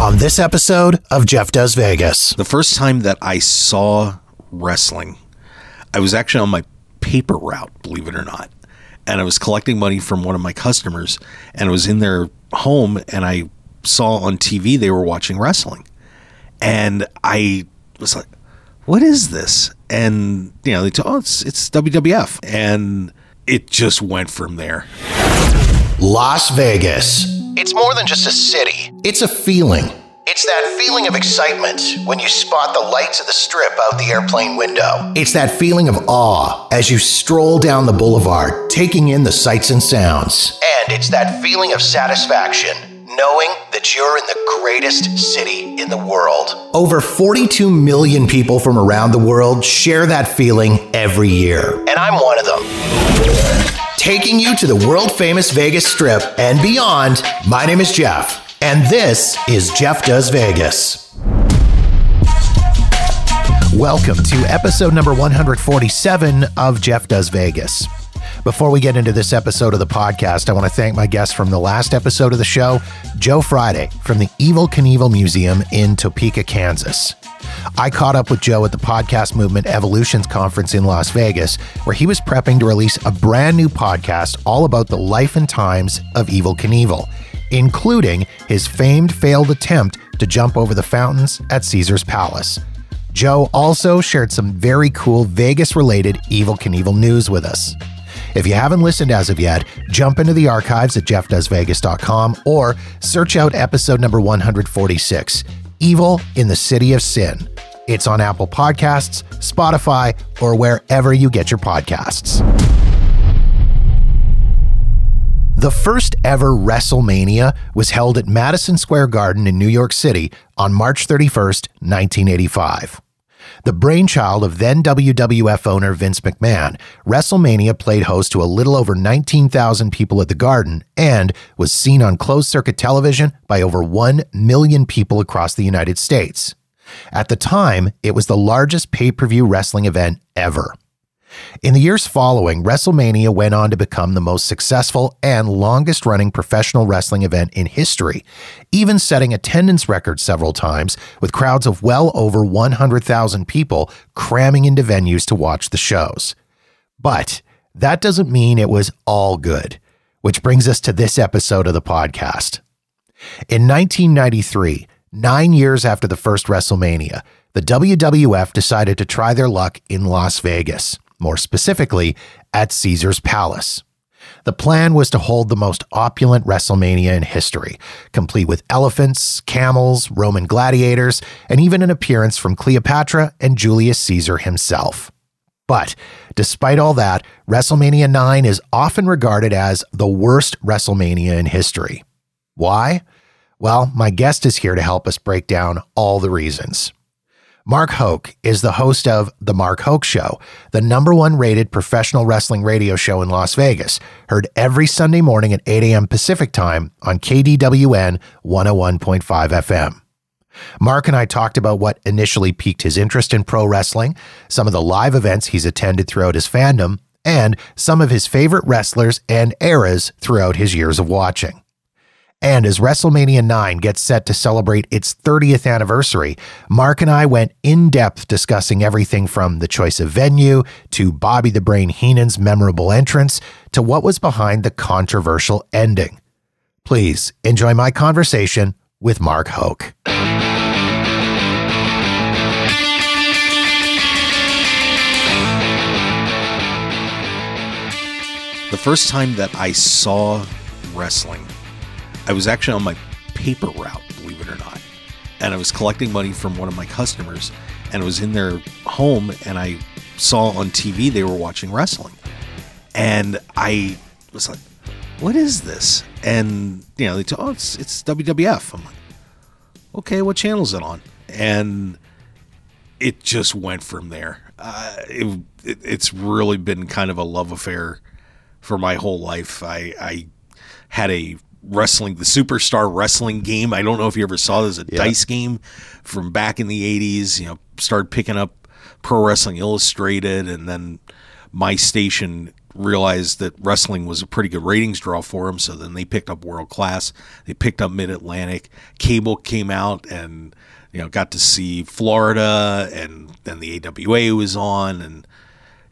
on this episode of Jeff Does Vegas. The first time that I saw wrestling, I was actually on my paper route, believe it or not. And I was collecting money from one of my customers, and I was in their home, and I saw on TV they were watching wrestling. And I was like, what is this? And, you know, they told, oh, it's, it's WWF. And it just went from there. Las Vegas. It's more than just a city. It's a feeling. It's that feeling of excitement when you spot the lights of the strip out the airplane window. It's that feeling of awe as you stroll down the boulevard, taking in the sights and sounds. And it's that feeling of satisfaction knowing that you're in the greatest city in the world. Over 42 million people from around the world share that feeling every year. And I'm one of them. Taking you to the world famous Vegas Strip and beyond, my name is Jeff, and this is Jeff Does Vegas. Welcome to episode number 147 of Jeff Does Vegas. Before we get into this episode of the podcast, I want to thank my guest from the last episode of the show, Joe Friday from the Evel Knievel Museum in Topeka, Kansas. I caught up with Joe at the Podcast Movement Evolutions Conference in Las Vegas, where he was prepping to release a brand new podcast all about the life and times of Evel Knievel, including his famed failed attempt to jump over the fountains at Caesar's Palace. Joe also shared some very cool Vegas related Evel Knievel news with us. If you haven't listened as of yet, jump into the archives at jeffdoesvegas.com or search out episode number 146 Evil in the City of Sin. It's on Apple Podcasts, Spotify, or wherever you get your podcasts. The first ever WrestleMania was held at Madison Square Garden in New York City on March 31st, 1985. The brainchild of then WWF owner Vince McMahon, WrestleMania played host to a little over 19,000 people at the Garden and was seen on closed circuit television by over 1 million people across the United States. At the time, it was the largest pay per view wrestling event ever. In the years following, WrestleMania went on to become the most successful and longest running professional wrestling event in history, even setting attendance records several times, with crowds of well over 100,000 people cramming into venues to watch the shows. But that doesn't mean it was all good, which brings us to this episode of the podcast. In 1993, nine years after the first WrestleMania, the WWF decided to try their luck in Las Vegas more specifically, at Caesar's Palace. The plan was to hold the most opulent WrestleMania in history, complete with elephants, camels, Roman gladiators, and even an appearance from Cleopatra and Julius Caesar himself. But despite all that, WrestleMania 9 is often regarded as the worst WrestleMania in history. Why? Well, my guest is here to help us break down all the reasons. Mark Hoke is the host of The Mark Hoke Show, the number one rated professional wrestling radio show in Las Vegas, heard every Sunday morning at 8 a.m. Pacific Time on KDWN 101.5 FM. Mark and I talked about what initially piqued his interest in pro wrestling, some of the live events he's attended throughout his fandom, and some of his favorite wrestlers and eras throughout his years of watching. And as WrestleMania 9 gets set to celebrate its 30th anniversary, Mark and I went in depth discussing everything from the choice of venue to Bobby the Brain Heenan's memorable entrance to what was behind the controversial ending. Please enjoy my conversation with Mark Hoke. The first time that I saw wrestling I was actually on my paper route, believe it or not. And I was collecting money from one of my customers, and I was in their home, and I saw on TV they were watching wrestling. And I was like, what is this? And, you know, they told, oh, it's, it's WWF. I'm like, okay, what channel is it on? And it just went from there. Uh, it, it, it's really been kind of a love affair for my whole life. I, I had a wrestling, the Superstar Wrestling game. I don't know if you ever saw this, a yeah. dice game from back in the 80s. You know, started picking up Pro Wrestling Illustrated, and then my station realized that wrestling was a pretty good ratings draw for them. So then they picked up World Class. They picked up Mid Atlantic. Cable came out and you know got to see Florida, and then the AWA was on, and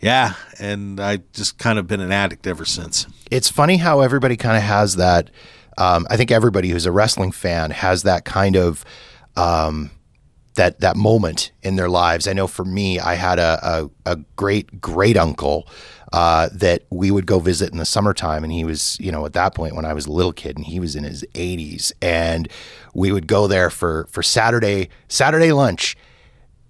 yeah, and I just kind of been an addict ever since. It's funny how everybody kind of has that. Um, I think everybody who's a wrestling fan has that kind of um, that that moment in their lives. I know for me, I had a a, a great great uncle uh, that we would go visit in the summertime, and he was you know at that point when I was a little kid, and he was in his 80s, and we would go there for for Saturday Saturday lunch,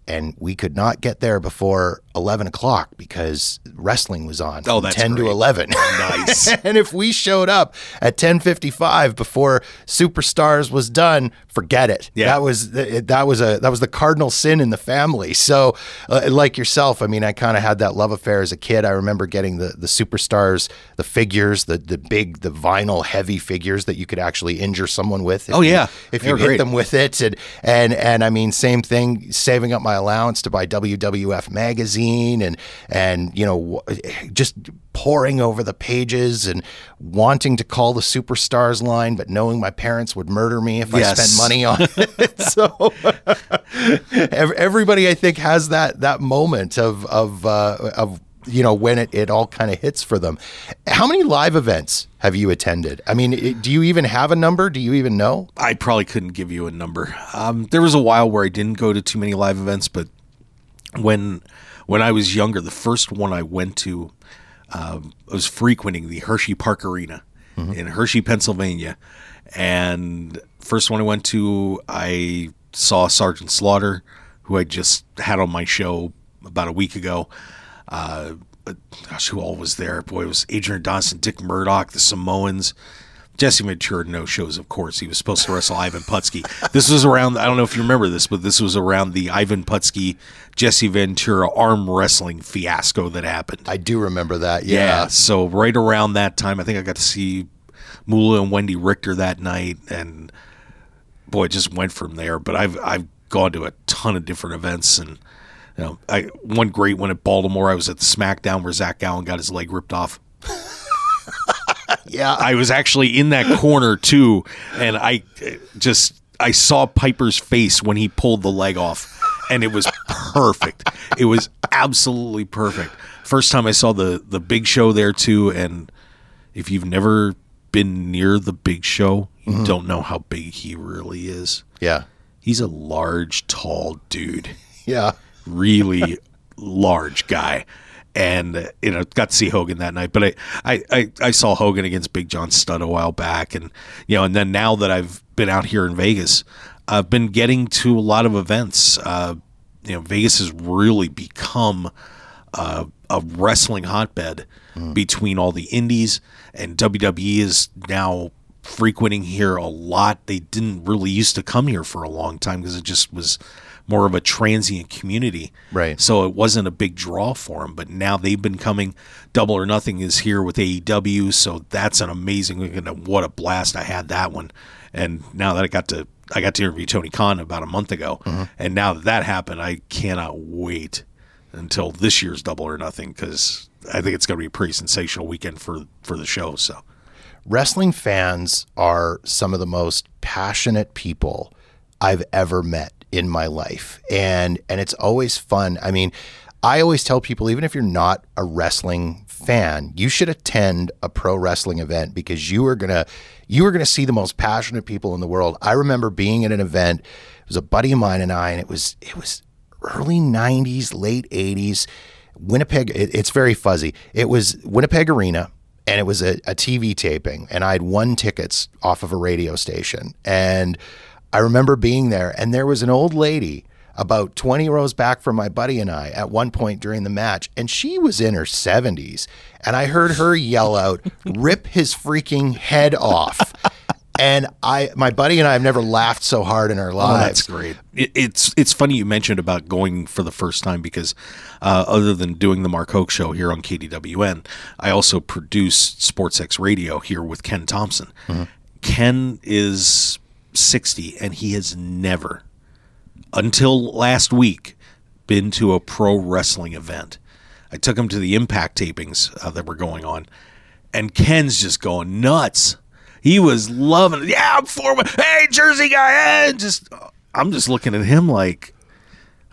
and we could not get there before 11 o'clock because wrestling was on Oh, from that's 10 to 11 Nice. and if we showed up at 10:55 before Superstars was done, forget it. Yeah. That was that was a that was the cardinal sin in the family. So, uh, like yourself, I mean, I kind of had that love affair as a kid. I remember getting the the Superstars, the figures, the the big the vinyl heavy figures that you could actually injure someone with. if Oh, you- yeah. if They you hit great. them with it and and and I mean same thing saving up my allowance to buy WWF magazine and and you know just poring over the pages and wanting to call the superstars line but knowing my parents would murder me if I spent money on it. So everybody I think has that that moment of of uh, of you know when it, it all kind of hits for them. How many live events have you attended? I mean it, do you even have a number? Do you even know? I probably couldn't give you a number. Um, there was a while where I didn't go to too many live events, but when when I was younger, the first one I went to, um, I was frequenting the Hershey Park Arena in Hershey, Pennsylvania, and first one I went to, I saw Sergeant Slaughter, who I just had on my show about a week ago. Uh, gosh, who all was there? Boy, it was Adrian Dawson, Dick Murdoch, the Samoans. Jesse Ventura, no shows, of course. He was supposed to wrestle Ivan Putski. This was around, I don't know if you remember this, but this was around the Ivan Putski, Jesse Ventura arm wrestling fiasco that happened. I do remember that. Yeah. Yeah. So right around that time, I think I got to see Moolah and Wendi Richter that night, and boy, it just went from there. But I've I've gone to a ton of different events, and you know, I one great one at Baltimore. I was at the SmackDown where Zach Gowen got his leg ripped off. Yeah. I was actually in that corner too, and I just I saw Piper's face when he pulled the leg off, and it was perfect. It was absolutely perfect. First time I saw the the Big Show there too, and if you've never been near the Big Show, you mm-hmm. don't know how big he really is. yeah. He's a large, tall dude Yeah. really large guy. And you know, got to see Hogan that night, but I, I, I, I saw Hogan against Big John Studd a while back, and you know, and then now that I've been out here in Vegas, I've been getting to a lot of events. Uh, you know, Vegas has really become uh, a wrestling hotbed between all the indies and WWE is now frequenting here a lot. They didn't really used to come here for a long time because it just was more of a transient community. Right. So it wasn't a big draw for them, but now they've been coming. Double or Nothing is here with AEW, so that's an amazing. What a blast! I had that one, and now that I got to, I got to interview Tony Khan about a month ago, uh-huh. and now that that happened, I cannot wait until this year's Double or Nothing because I think it's going to be a pretty sensational weekend for for the show. So Wrestling fans are some of the most passionate people I've ever met in my life. And and it's always fun. I mean, I always tell people even if you're not a wrestling fan, you should attend a pro wrestling event because you are going to you are going to see the most passionate people in the world. I remember being at an event. It was a buddy of mine and I and it was it was early 90s, late 80s. Winnipeg, it, it's very fuzzy. It was Winnipeg Arena and it was a, a TV taping, and I had won tickets off of a radio station. And I remember being there, and there was an old lady about 20 rows back from my buddy and I at one point during the match, and she was in her 70s. And I heard her yell out, rip his freaking head off. And I, my buddy and I have never laughed so hard in our Oh, lives. that's great. It, it's it's funny you mentioned about going for the first time because uh, other than doing the Mark Hoke show here on KDWN, I also produce Sports X Radio here with Ken Thompson. Ken is sixty and he has never, until last week, been to a pro wrestling event. I took him to the Impact tapings uh, that were going on, and Ken's just going nuts. He was loving it. Yeah, I'm for Hey, Jersey guy. eh," just I'm just looking at him like,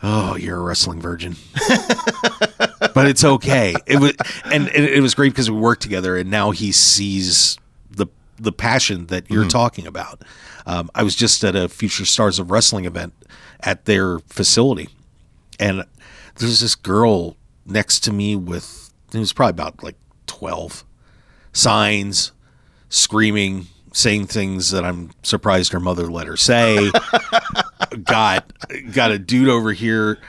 oh, you're a wrestling virgin. but it's okay. It was and it, it was great because we worked together, and now he sees the the passion that you're talking about. Um, I was just at a Future Stars of Wrestling event at their facility, and there's this girl next to me with it was probably about like twelve signs, screaming, saying things that I'm surprised her mother let her say. got got a dude over here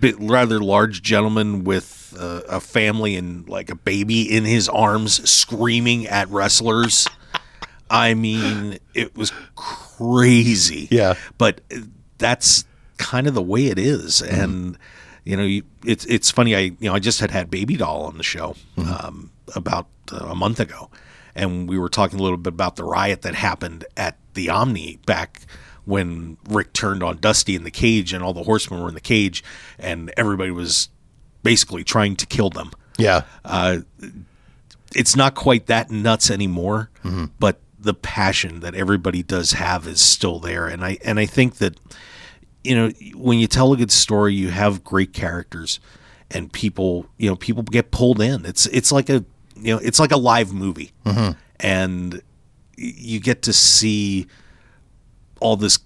bit rather large gentleman with uh, a family and like a baby in his arms screaming at wrestlers. I mean, it was crazy. Yeah. But that's kind of the way it is. and you know, you, it's it's funny. I you know I just had had Baby Doll on the show um, about uh, a month ago, and we were talking a little bit about the riot that happened at the Omni back when Rick turned on Dusty in the cage, and all the horsemen were in the cage, and everybody was basically trying to kill them Yeah. it's not quite that nuts anymore, but the passion that everybody does have is still there, and I and I think that you know when you tell a good story, you have great characters, and people you know people get pulled in. It's it's like a you know it's like a live movie, mm-hmm. and you get to see all this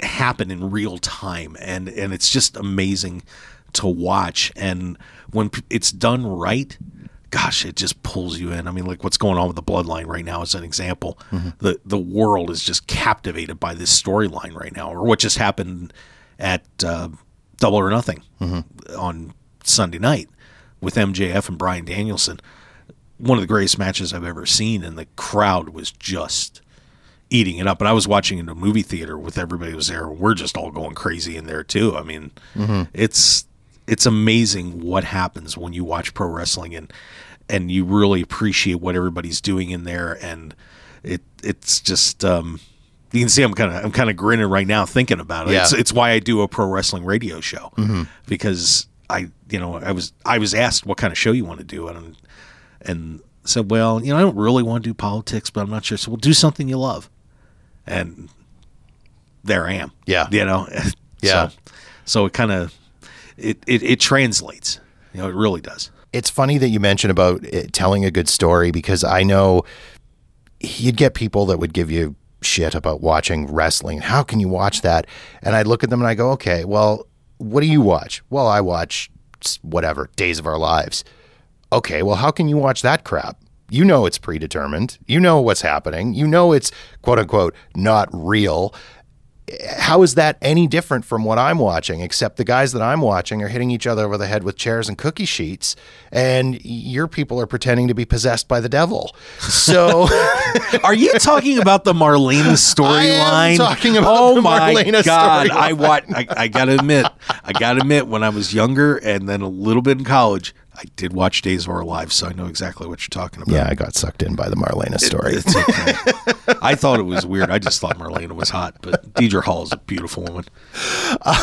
happen in real time. And and it's just amazing to watch. And when it's done right gosh it just pulls you in i mean like what's going on with the bloodline right now as an example the the world is just captivated by this storyline right now or what just happened at uh, double or nothing on sunday night with mjf and bryan danielson one of the greatest matches i've ever seen and the crowd was just eating it up. And I was watching in a movie theater with everybody was there. We're just all going crazy in there too. I mean, it's it's amazing what happens when you watch pro wrestling and and you really appreciate what everybody's doing in there. And it it's just um, you can see I'm kind of I'm kind of grinning right now thinking about it. Yeah. It's it's why I do a pro wrestling radio show because I you know I was I was asked what kind of show you want to do and and said, well, you know, I don't really want to do politics, but I'm not sure. So we'll do something you love. And there I am. Yeah. You know? Yeah. So, so it kind of, it, it, it translates. You know, it really does. It's funny that you mentioned about telling a good story because I know you'd get people that would give you shit about watching wrestling. How can you watch that? And I'd look at them and I go, okay, well, what do you watch? Well, I watch whatever, Days of Our Lives. Okay, well, how can you watch that crap? You know it's predetermined. You know what's happening. You know it's quote unquote not real. How is that any different from what I'm watching? Except the guys that I'm watching are hitting each other over the head with chairs and cookie sheets, and your people are pretending to be possessed by the devil. So Are you talking about the Marlena storyline? talking about oh the my Marlena god! I watch. I, I gotta admit, I gotta admit, when I was younger and then a little bit in college, I did watch Days of Our Lives, so I know exactly what you're talking about. yeah, I got sucked in by the Marlena story. It's okay. I thought it was weird. I just thought Marlena was hot, but Deidre Hall is a beautiful woman.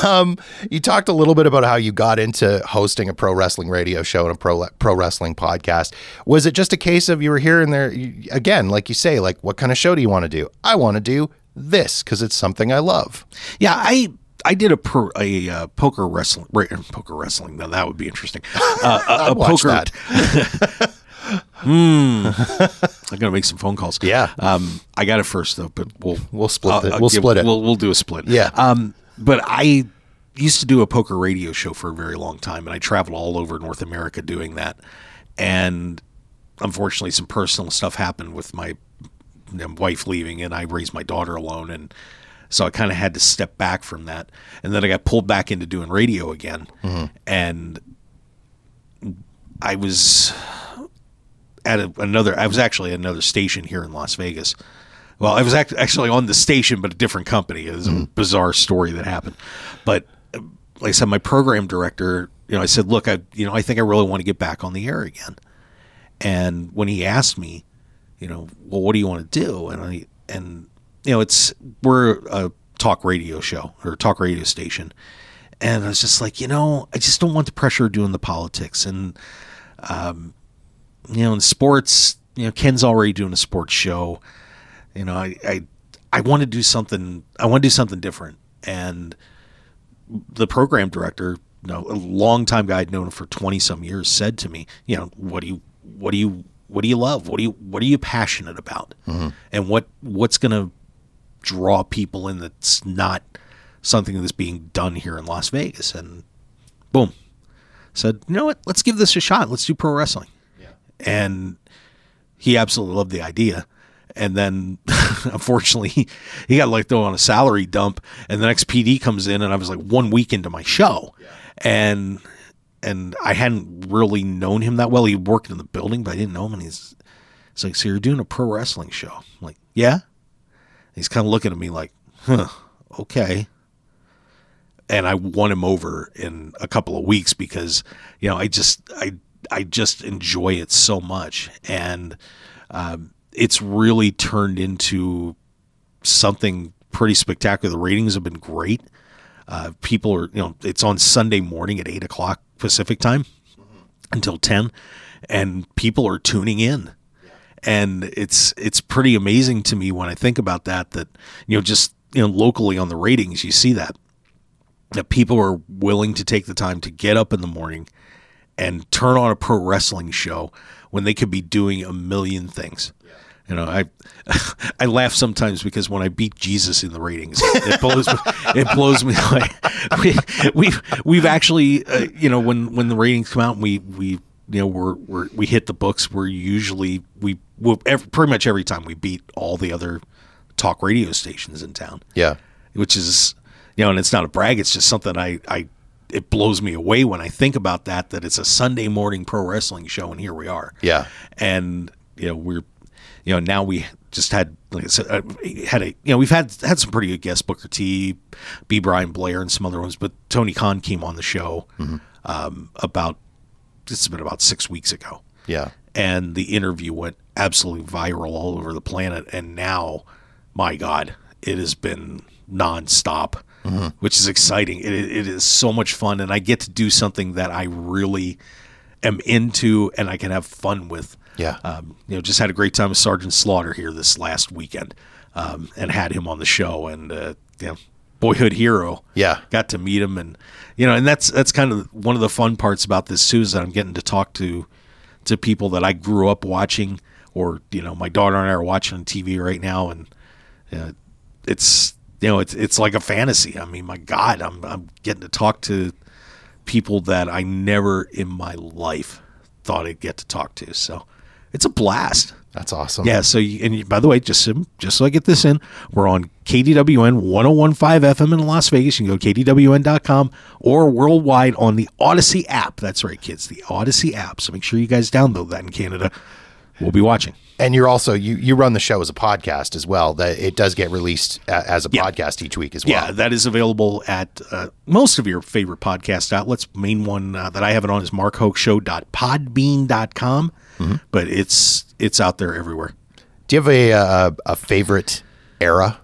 Um, you talked a little bit about how you got into hosting a pro wrestling radio show and a pro pro wrestling podcast. Was it just a case of you were here and there you, again, like you say, like what kind of show do you want to do? I want to do this because it's something I love. Yeah, I I did a pro, a uh, poker wrestling ra- poker wrestling. Now that would be interesting. Uh, a, a watch poker. that. I'm gonna make some phone calls. Yeah. Um, I got it first though, but we'll We'll split it. We'll give- split it. We'll we'll do a split. Yeah. Um, but I used to do a poker radio show for a very long time, and I traveled all over North America doing that. And unfortunately, some personal stuff happened with my wife leaving, and I raised my daughter alone, and so I kind of had to step back from that. And then I got pulled back into doing radio again, mm-hmm. and I was at a, another. I was actually at another station here in Las Vegas. Well, I was act- actually on the station, but a different company. It was a mm-hmm. bizarre story that happened. But like I said, my program director, you know, I said, "Look, I, you know, I think I really want to get back on the air again." And when he asked me, you know, well, what do you want to do? And I and you know, it's we're a talk radio show or talk radio station, and I was just like, you know, I just don't want the pressure of doing the politics. And, um, you know, in sports, you know, Ken's already doing a sports show. You know, I, I, I want to do something, I want to do something different. And the program director, you know, a longtime guy I'd known for 20 some years said to me, you know, what do you, what do you, what do you love? What do you, what are you passionate about? And what, what's going to draw people in that's not something that's being done here in Las Vegas. And boom, said, you know what? Let's give this a shot. Let's do pro wrestling. Yeah. And he absolutely loved the idea. And then, unfortunately, he, he got like thrown on a salary dump. And the next PD comes in, and I was like one week into my show, and and I hadn't really known him that well. He worked in the building, but I didn't know him. And he's, he's like, "So you're doing a pro wrestling show?" I'm like, "Yeah." He's kind of looking at me like, "Huh, okay." and I won him over in a couple of weeks because you know I just I I just enjoy it so much and um, it's really turned into something pretty spectacular. The ratings have been great. Uh, people are you know it's on Sunday morning at eight o'clock Pacific time until ten, and people are tuning in. And it's it's pretty amazing to me when I think about that. That you know, just you know, locally on the ratings, you see that that people are willing to take the time to get up in the morning and turn on a pro wrestling show when they could be doing a million things. You know, I I laugh sometimes because when I beat Jesus in the ratings, it blows me, it blows me away. We we've we've actually uh, you know when when the ratings come out and we we you know we're, we're we hit the books we're usually we we every, pretty much every time we beat all the other talk radio stations in town Yeah. which is you know, and it's not a brag. It's just something I I it blows me away when I think about that. That it's a Sunday morning pro wrestling show, and here we are. Yeah. and you know we're you know now we just had like I said uh, had a you know we've had had some pretty good guests Booker T, B Brian Blair, and some other ones, but Tony Khan came on the show um, about it's been about six weeks ago Yeah. and the interview went absolutely viral all over the planet. And now, my God, it has been nonstop, which is exciting. It, it is so much fun, and I get to do something that I really am into, and I can have fun with. Yeah. Um, you know, just had a great time with Sergeant Slaughter here this last weekend, um, and had him on the show, and uh, you know, boyhood hero. Yeah. got to meet him and you know and that's that's kind of one of the fun parts about this too is that i'm getting to talk to to people that i grew up watching or you know my daughter and i are watching on tv right now. And uh, it's you know it's it's like a fantasy. I mean my god i'm i'm getting to talk to people that i never in my life thought i'd get to talk to. So it's a blast That's awesome. yeah. So, you, and you, by the way, just so- just so I get this in, we're on KDWN 1015 FM in Las Vegas. You can go to KDWN.com or worldwide on the Audacy app. That's right, kids, the Audacy app. So make sure you guys download that in Canada. We'll be watching. And you're also you you run the show as a podcast as well. That it does get released as a Yeah. podcast each week as well. Yeah, that is available at uh, most of your favorite podcast outlets. Main one uh, that I have it on is markhokeshow.podbean.com, but it's it's out there everywhere. Do you have a, a a favorite era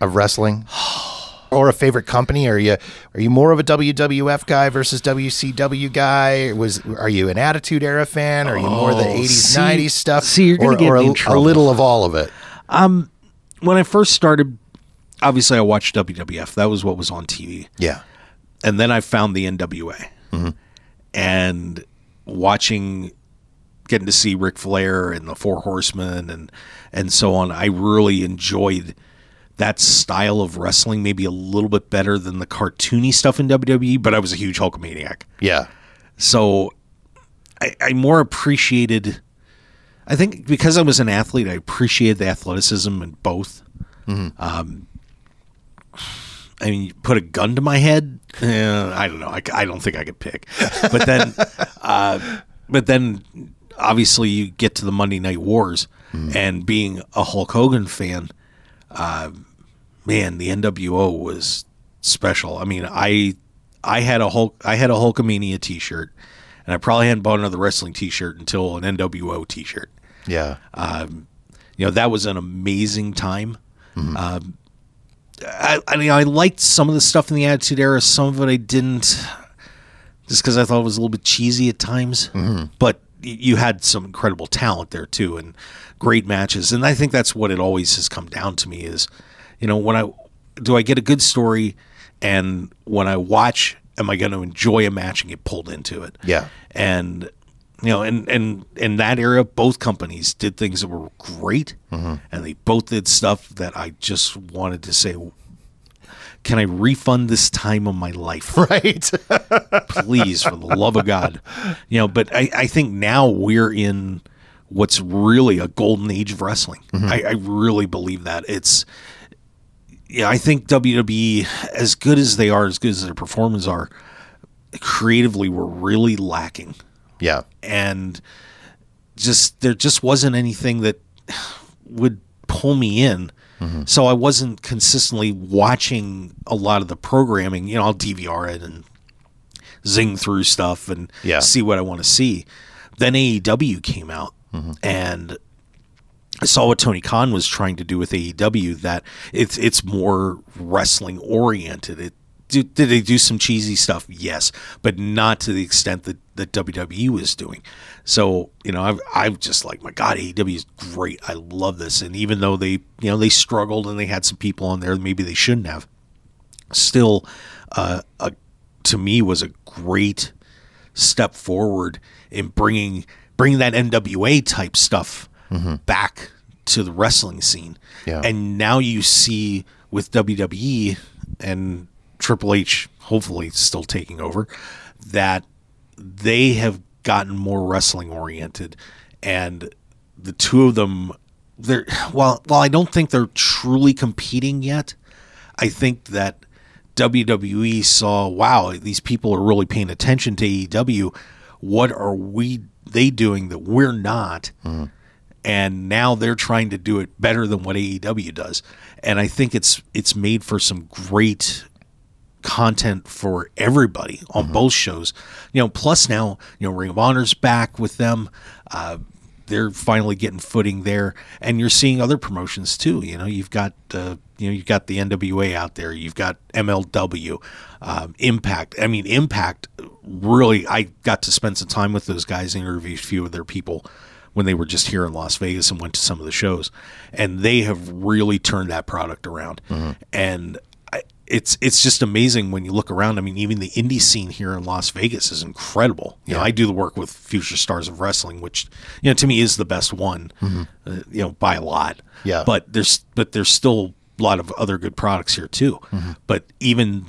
of wrestling, or a favorite company? Are you are you more of a WWF guy versus WCW guy? Was are you an Attitude Era fan? Are you more the Oh, eighties nineties stuff? see, you're gonna or, get or a, a little of all of it. Um, When I first started, obviously I watched WWF. That was what was on TV. Yeah, and then I found the NWA, and watching, getting to see Ric Flair and the Four Horsemen and and so on. I really enjoyed that style of wrestling, maybe a little bit better than the cartoony stuff in WWE. But I was a huge Hulkamaniac, yeah, so I, I more appreciated. I think because I was an athlete, I appreciated the athleticism in both. Um, I mean, you put a gun to my head. eh, I don't know. I don't think I could pick. But then, uh, but then, obviously, you get to the Monday Night Wars, and being a Hulk Hogan fan, uh, man, the NWO was special. I mean, I I had a Hulk I had a Hulkamania T-shirt, and I probably hadn't bought another wrestling T-shirt until an NWO T-shirt yeah. you know that was an amazing time um, I, I mean, I liked some of the stuff in the Attitude Era. Some of it I didn't, just because I thought it was a little bit cheesy at times. But y- you had some incredible talent there too, and great matches. And I think that's what it always has come down to me is, you know, when I do I get a good story, and when I watch, am I going to enjoy a match and get pulled into it? Yeah. and you know, and and in that era, both companies did things that were great, mm-hmm. and they both did stuff that I just wanted to say, "Can I refund this time of my life, Right. please, for the love of God?" You know, but I, I think now we're in what's really a golden age of wrestling. Mm-hmm. I, I really believe that it's. Yeah, I think WWE, as good as they are, as good as their performances are, creatively, were really lacking yeah. and just there just wasn't anything that would pull me in. So I wasn't consistently watching a lot of the programming. You know, I'll DVR it and zing through stuff and Yeah. see what I want to see. Then AEW came out mm-hmm. and I saw what Tony Khan was trying to do with AEW that it's it's more wrestling oriented. It do, did they do some cheesy stuff? Yes, but not to the extent that, that WWE was doing. So you know, I've I've just like my God, AEW is great. I love this, and even though they you know they struggled and they had some people on there maybe they shouldn't have, still, uh, a, to me was a great step forward in bringing bringing that NWA type stuff back to the wrestling scene. Yeah. And now you see with WWE and Triple H hopefully still taking over that they have gotten more wrestling oriented and the two of them they're while while I don't think they're truly competing yet, I think that WWE saw, wow, these people are really paying attention to AEW. What are we they doing that we're not? Mm-hmm. And now they're trying to do it better than what AEW does. And I think it's it's made for some great content for everybody on both shows. You know, plus now, you know, Ring of Honor's back with them. Uh, they're finally getting footing there, and you're seeing other promotions too. You know, you've got uh, you know you've got the NWA out there, you've got MLW, um, Impact. I mean, Impact really. I got to spend some time with those guys, and interviewed a few of their people when they were just here in Las Vegas and went to some of the shows, and they have really turned that product around. And I, it's it's just amazing when you look around. I mean, even the indie scene here in Las Vegas is incredible. You know, I do the work with Future Stars of Wrestling, which you know to me is the best one, uh, you know, by a lot. Yeah. But there's but there's still a lot of other good products here too. But even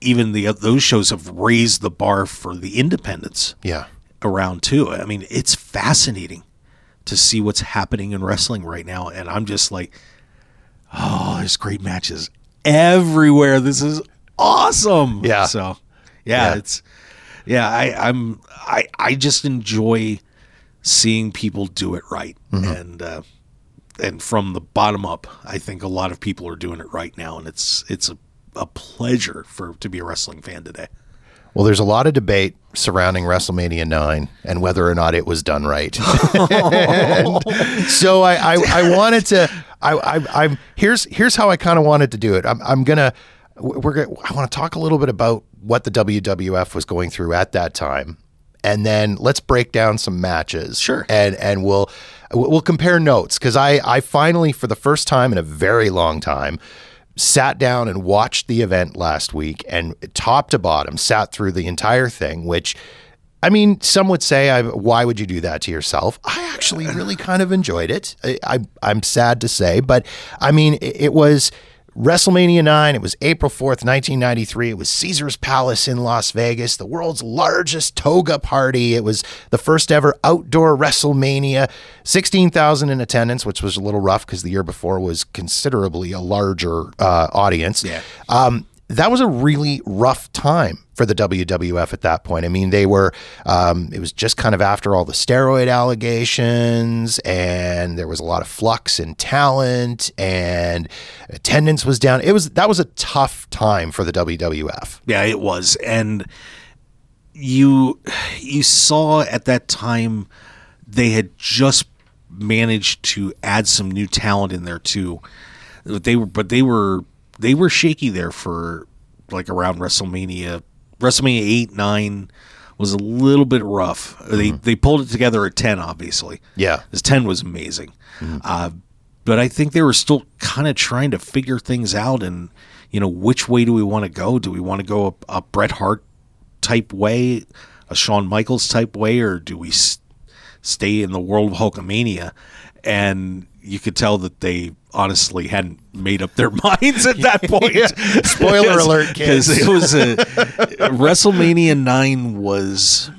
even the those shows have raised the bar for the independents Yeah. around too. I mean, it's fascinating to see what's happening in wrestling right now, and I'm just like, oh, there's great matches everywhere. This is awesome. Yeah. So, yeah, Yeah. it's yeah. I I'm I I just enjoy seeing people do it right, and uh, and from the bottom up, I think a lot of people are doing it right now, and it's it's a a pleasure for to be a wrestling fan today. Well, there's a lot of debate surrounding WrestleMania 9 and whether or not it was done right. So I, I, I wanted to, I, I, I'm here's, here's how I kind of wanted to do it. I'm, I'm going to, we're going to, I want to talk a little bit about what the WWF was going through at that time. And then let's break down some matches. Sure. And, and we'll, we'll compare notes. Cause I, I finally, for the first time in a very long time, sat down and watched the event last week and top to bottom sat through the entire thing which I mean, some would say, I, "Why would you do that to yourself?" I actually really kind of enjoyed it. I, I, I'm sad to say, but I mean, it, it was WrestleMania nine. It was April fourth, 1993. It was Caesar's Palace in Las Vegas, the world's largest toga party. It was the first ever outdoor WrestleMania. Sixteen thousand in attendance, which was a little rough because the year before was considerably a larger uh, audience. Yeah. Um, that was a really rough time for the WWF at that point. I mean, they were, um, it was just kind of after all the steroid allegations, and there was a lot of flux in talent, and attendance was down. It was, that was a tough time for the WWF. Yeah, it was. And you you saw at that time they had just managed to add some new talent in there too. They were but they were they were shaky there for like around WrestleMania. WrestleMania eight nine was a little bit rough. They they pulled it together at ten, obviously. Yeah. This ten was amazing, uh, but I think they were still kind of trying to figure things out. And you know, which way do we want to go? Do we want to go a, a Bret Hart type way, a Shawn Michaels type way, or do we s- stay in the world of Hulkamania? And you could tell that they honestly hadn't made up their minds at that point. Spoiler alert, kids. Because it was a WrestleMania nine was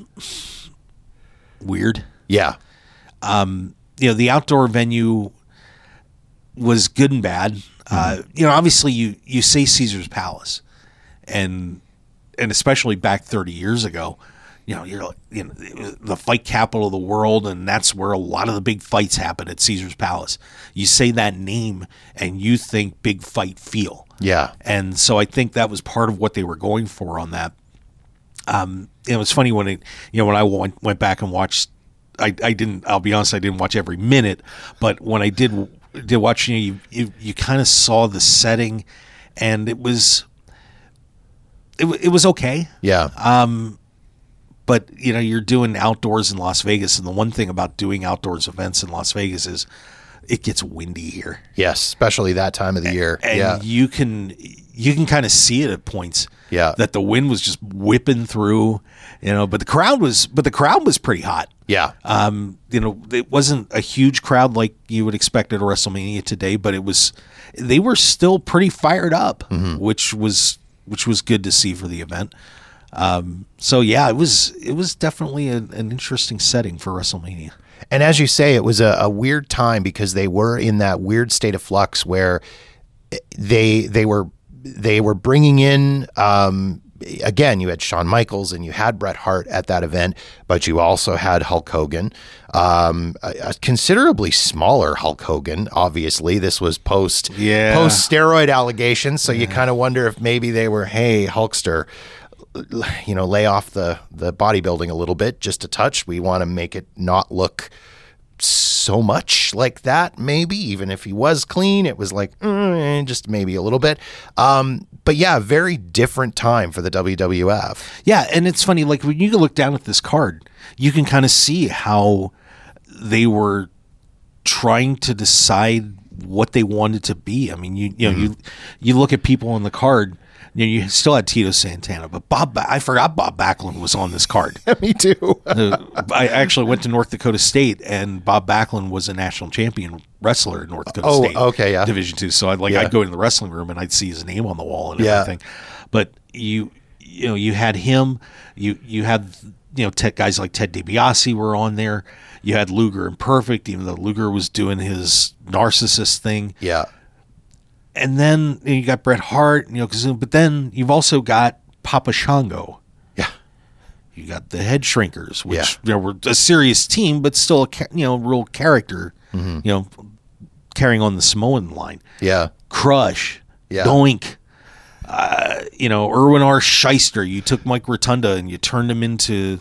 weird. Yeah. You know, the outdoor venue was good and bad. Uh, you know, obviously you you say Caesar's Palace, and and especially back thirty years ago, you know, you're you know the fight capital of the world, and that's where a lot of the big fights happen at Caesar's Palace. You say that name, and you think big fight feel. Yeah. And so I think that was part of what they were going for on that. Um, it was funny when it, you know, when I went, went back and watched, I, I didn't, I'll be honest, I didn't watch every minute, but when I did, did watch, you know, you, you, you kind of saw the setting and it was, it, it was okay. Yeah. But, you know, you're doing outdoors in Las Vegas. And the one thing about doing outdoors events in Las Vegas is it gets windy here. yes. Especially that time of the year. and yeah. you can you can kind of see it at points. Yeah. that the wind was just whipping through, you know. But the crowd was, but the crowd was pretty hot. Yeah. Um, you know, it wasn't a huge crowd like you would expect at a WrestleMania today, but it was. They were still pretty fired up, Mm-hmm. which was which was good to see for the event. Um, so yeah, it was it was definitely a, an interesting setting for WrestleMania. And as you say, it was a, a weird time because they were in that weird state of flux where they they were they were bringing in um, again. You had Shawn Michaels and you had Bret Hart at that event, but you also had Hulk Hogan, um, a, a considerably smaller Hulk Hogan. Obviously, this was post Yeah. post steroid allegations, so you kind of wonder if maybe they were, hey, Hulkster. You know, lay off the the bodybuilding a little bit, just a touch. We want to make it not look so much like that maybe even if he was clean it was like mm, just maybe a little bit um but yeah very different time for the WWF Yeah, and it's funny, like when you look down at this card, you can kind of see how they were trying to decide what they wanted to be. I mean, you you know, you you look at people on the card, you know, you still had Tito Santana, but Bob Ba- I forgot Bob Backlund was on this card. me too I actually went to North Dakota State, and Bob Backlund was a national champion wrestler in North Dakota Oh, State. okay, yeah. Division two. So I'd like Yeah. I'd go into the wrestling room and I'd see his name on the wall and Yeah. everything. But you you know you had him, you you had you know Ted, guys like Ted DiBiase were on there. You had Luger and Perfect, even though Luger was doing his narcissist thing yeah and then you got Bret Hart, you know, 'cause- but then you've also got Papa Shango. yeah You got the Head Shrinkers, which Yeah. you know, were a serious team, but still a you know real character. Mm-hmm. You know, carrying on the Samoan line. yeah Crush, Yeah. Doink. Uh, you know, Irwin R. Shyster. You took Mike Rotunda and you turned him into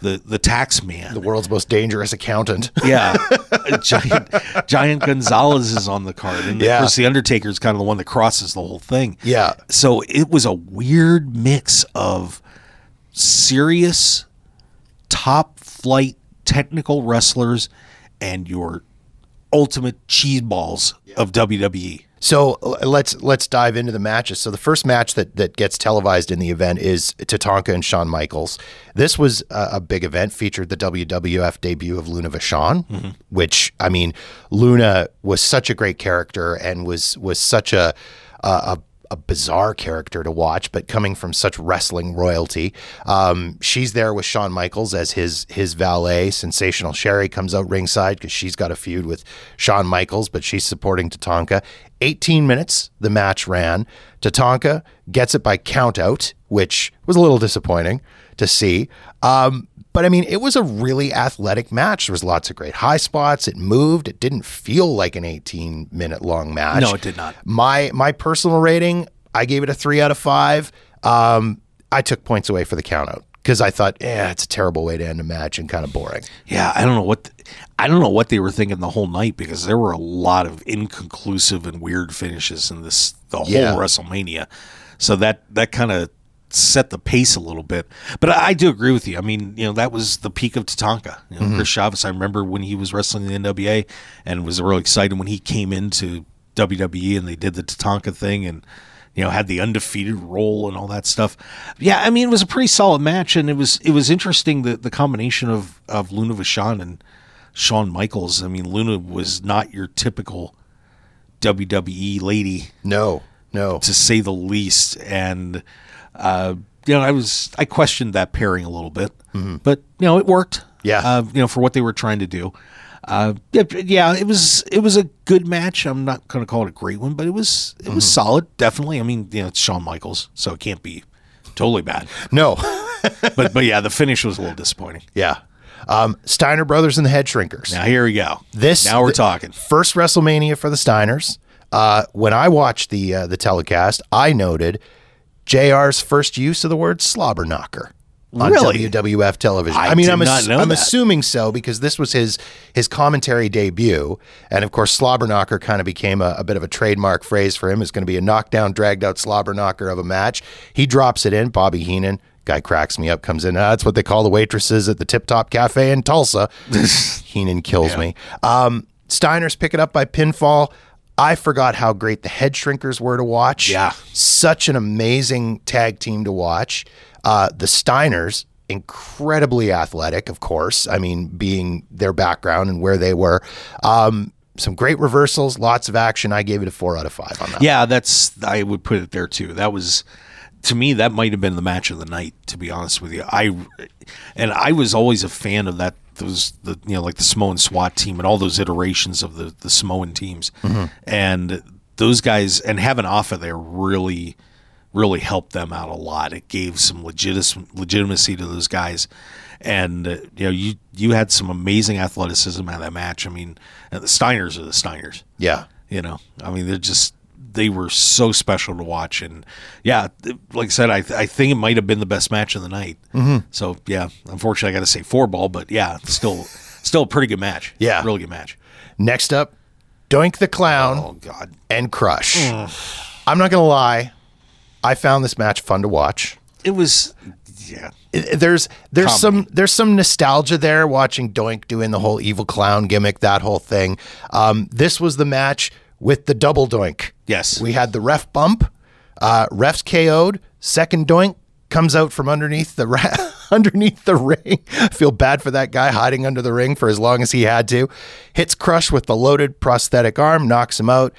the the tax man. the world's most dangerous accountant Yeah, giant giant Gonzalez is on the card, and Yeah. of course the Undertaker is kind of the one that crosses the whole thing. Yeah. So it was a weird mix of serious, top flight technical wrestlers and your ultimate cheese balls of. WWE. So let's let's dive into the matches. So the first match that that gets televised in the event is Tatanka and Shawn Michaels. This was a, a big event, featured the WWF debut of Luna Vachon, mm-hmm. which I mean, Luna was such a great character and was was such a a, a a bizarre character to watch, but coming from such wrestling royalty, um, she's there with Shawn Michaels as his his valet. Sensational Sherry comes out ringside because she's got a feud with Shawn Michaels, but she's supporting Tatanka. 18 minutes the match ran. Tatanka gets it by countout, which was a little disappointing to see. Um, but I mean, it was a really athletic match. There was lots of great high spots. It moved. It didn't feel like an 18 minute long match. No, it did not. My my personal rating, I gave it a three out of five. Um, I took points away for the countout because I thought, yeah, it's a terrible way to end a match and kind of boring. Yeah, I don't know what I don't know what they were thinking the whole night because there were a lot of inconclusive and weird finishes in this the whole Yeah. WrestleMania. So that that kind of set the pace a little bit. But I, I do agree with you. I mean, you know, that was the peak of Tatanka. You know, mm-hmm. Chris Chavis. I remember when he was wrestling in the NWA and was really excited when he came into WWE and they did the Tatanka thing and you know had the undefeated role and all that stuff. Yeah, I mean it was a pretty solid match and it was it was interesting the the combination of of Luna Vachon and Shawn Michaels. I mean Luna was not your typical WWE lady No, no. to say the least. And uh, you know, I was I questioned that pairing a little bit, but you know, it worked. Yeah. uh, you know, for what they were trying to do. Uh, yeah, it was it was a good match. I'm not going to call it a great one, but it was it was solid, definitely. I mean, you know, it's Shawn Michaels, so it can't be totally bad. No. But but yeah, the finish was a little disappointing. yeah. Um, Steiner Brothers and the Head Shrinkers. Now here we go. This now we're talking. First WrestleMania for the Steiners. Uh, when I watched the uh, the telecast, I noted JR's first use of the word slobber knocker on Really? WWF television. I mean, did I'm, not know I'm assuming so because this was his his commentary debut, and of course, slobber knocker kind of became a, a bit of a trademark phrase for him. It's going to be a knockdown, dragged out slobber knocker of a match. He drops it in. Bobby Heenan. Guy cracks me up, comes in. "Ah, that's what they call the waitresses at the Tip Top Cafe in Tulsa. Heenan kills me. Um, Steiner's pick it up by pinfall. I forgot how great the head shrinkers were to watch. Yeah. Such an amazing tag team to watch. Uh, the Steiners, incredibly athletic, of course. I mean, being their background and where they were. Um, some great reversals, lots of action. I gave it a four out of five on that. Yeah, that's I would put it there too. That was to me that might have been the match of the night. To be honest with you, I and I was always a fan of that. Those the you know like the Samoan SWAT team and all those iterations of the the Samoan teams, and those guys and having Afa there really really helped them out a lot. It gave some legit- legitimacy to those guys. And uh, you know, you you had some amazing athleticism out of that match. I mean, uh, the Steiners are the Steiners. Yeah. You know, I mean, they're just they were so special to watch, and yeah, like I said, I I think it might have been the best match of the night. Mm-hmm. So yeah, unfortunately, I got to say four ball, but yeah, still still a pretty good match. Yeah. really good match. Next up, Doink the Clown Oh God, and Crush. I'm not going to lie. I found this match fun to watch. it was yeah. There's there's Comedy. some there's some nostalgia there watching Doink doing the whole evil clown gimmick, that whole thing. Um, this was the match with the double Doink. Yes. we had the ref bump, uh, refs KO'd. Second Doink comes out from underneath the ra- underneath the ring. I feel bad for that guy hiding under the ring for as long as he had to. Hits Crush with the loaded prosthetic arm, knocks him out.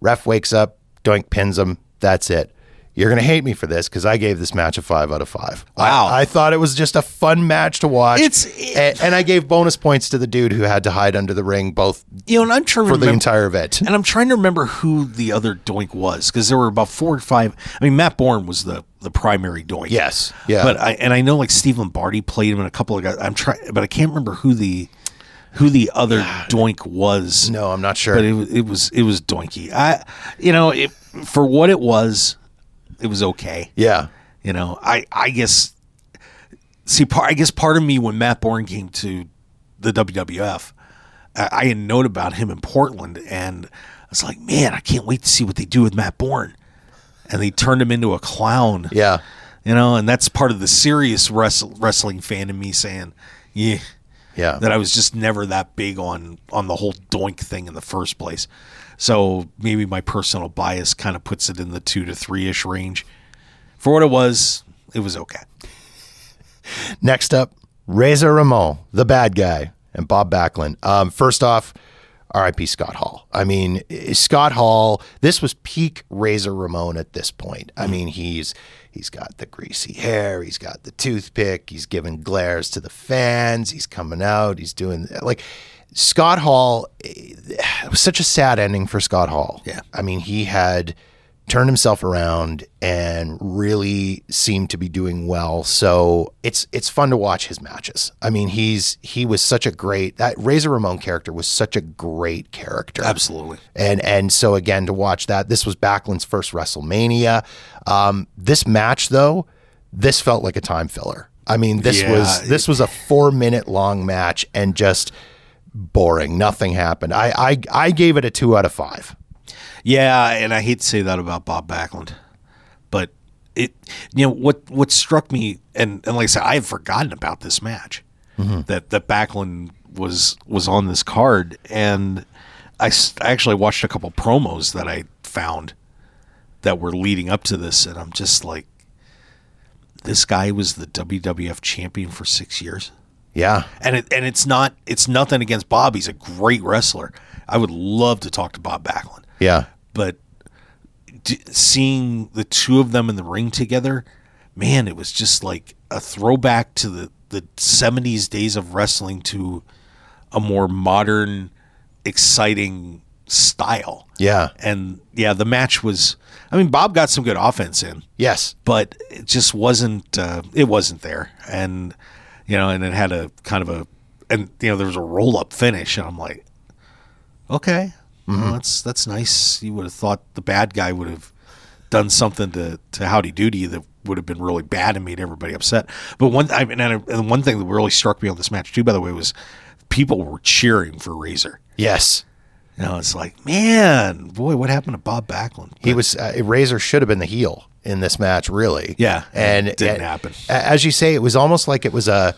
Ref wakes up. Doink pins him. That's it. You're gonna hate me for this because I gave this match a five out of five. Wow. I, I thought it was just a fun match to watch. It's- and, and I gave bonus points to the dude who had to hide under the ring both You know, and I'm trying to for the remember, entire event. and I'm trying to remember who the other Doink was because there were about four or five. I mean, Matt Bourne was the the primary Doink. Yes. Yeah. But I and I know like Steve Lombardi played him in a couple of guys. I'm trying, but I can't remember who the who the other Doink was. no, I'm not sure. but it was it was it was Doinky. I you know it, for what it was, it was okay. yeah. You know, I I guess see part I guess part of me when Matt Bourne came to the WWF, I, I had known about him in Portland, and I was like, man, I can't wait to see what they do with Matt Bourne. And they turned him into a clown. Yeah. You know, and that's part of the serious wrestle, wrestling fan in me saying, yeah, Yeah. that I was just never that big on on the whole doink thing in the first place. So maybe my personal bias kind of puts it in the two to three ish range. For what it was, it was okay. Next up, Razor Ramon, the bad guy, and Bob Backlund. Um, first off, R.I.P. Scott Hall. I mean, Scott Hall. This was peak Razor Ramon at this point. I mean, he's he's got the greasy hair, he's got the toothpick, he's giving glares to the fans, he's coming out, he's doing like Scott Hall. eh, It was such a sad ending for Scott Hall. Yeah. I mean, he had turned himself around and really seemed to be doing well. So it's it's fun to watch his matches. I mean, he's he was such a great that Razor Ramon character was such a great character. Absolutely. And and so again to watch that, this was Backlund's first WrestleMania. Um, this match though, this felt like a time filler. I mean, this Yeah. was this was a four minute long match and just boring. Nothing happened. I, I I gave it a two out of five. Yeah, and I hate to say that about Bob Backlund, but it you know what what struck me and and like I said, I had forgotten about this match mm-hmm. that that Backlund was was on this card, and I, I actually watched a couple promos that I found that were leading up to this, and I'm just like, this guy was the WWF champion for six years Yeah. and it and it's not it's nothing against Bob. He's a great wrestler. I would love to talk to Bob Backlund, Yeah. but d- seeing the two of them in the ring together, man, it was just like a throwback to the the '70s days of wrestling to a more modern, exciting style. Yeah. And yeah, the match was. I mean, Bob got some good offense in Yes. but it just wasn't uh, it wasn't there and you know and it had a kind of a and you know there was a roll up finish and i'm like okay well, that's that's nice. You would have thought the bad guy would have done something to to howdy doody that would have been really bad and made everybody upset. But one I mean, and, and one thing that really struck me on this match too by the way was people were cheering for razor. Yes. you know it's like man boy what happened to bob backlund? He was uh, Razor should have been the heel in this match, really. Yeah, and it didn't and happen. As you say, it was almost like it was a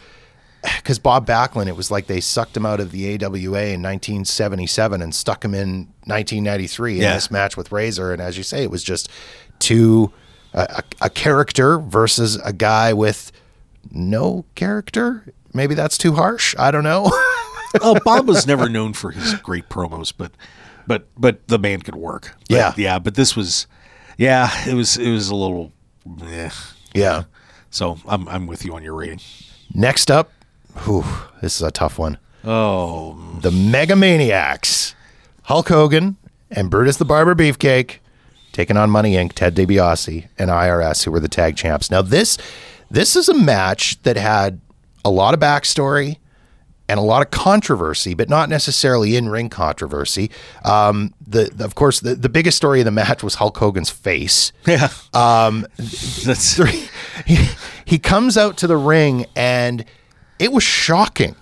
because Bob Backlund. It was like they sucked him out of the AWA in 1977 and stuck him in 1993 in Yeah. this match with Razor. And as you say, it was just two a, a, character versus a guy with no character. Maybe that's too harsh. I don't know. oh, Bob was never known for his great promos, but but but the man could work. But, Yeah. yeah. But this was, yeah, it was it was a little, yeah. yeah. So I'm I'm with you on your rating. Next up, whew, this is a tough one. Oh, the Megamaniacs, Hulk Hogan and Brutus the Barber Beefcake, taking on Money Inc., Ted DiBiase, and IRS, who were the tag champs. Now this this is a match that had a lot of backstory and a lot of controversy, but not necessarily in ring controversy. Um, the, the- of course the, the biggest story of the match was Hulk Hogan's face. yeah. Um, that's he, he comes out to the ring and it was shocking.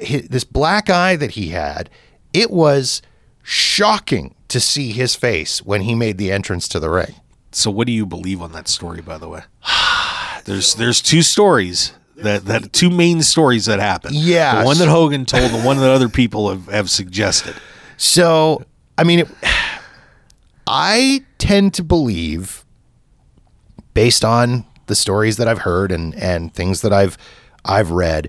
This black eye that he had, it was shocking to see his face when he made the entrance to the ring. so. What do you believe on that story? By the way, there's there's two stories. That, that two main stories that happened. Yeah, the one that Hogan told, the one that other people have, have suggested. So, I mean, it, I tend to believe, based on the stories that I've heard and and things that I've I've read,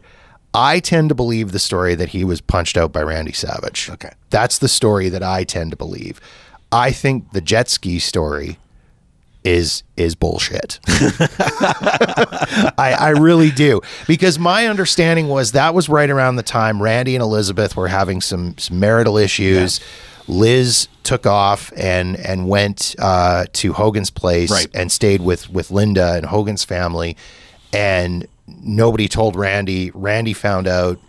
I tend to believe the story that he was punched out by Randy Savage. Okay. that's the story that I tend to believe. I think the jet ski story is is bullshit. I, I really do because my understanding was that was right around the time Randy and Elizabeth were having some, some marital issues. Liz took off and and went uh, to Hogan's place Right. and stayed with with Linda and Hogan's family, and nobody told Randy. Randy found out,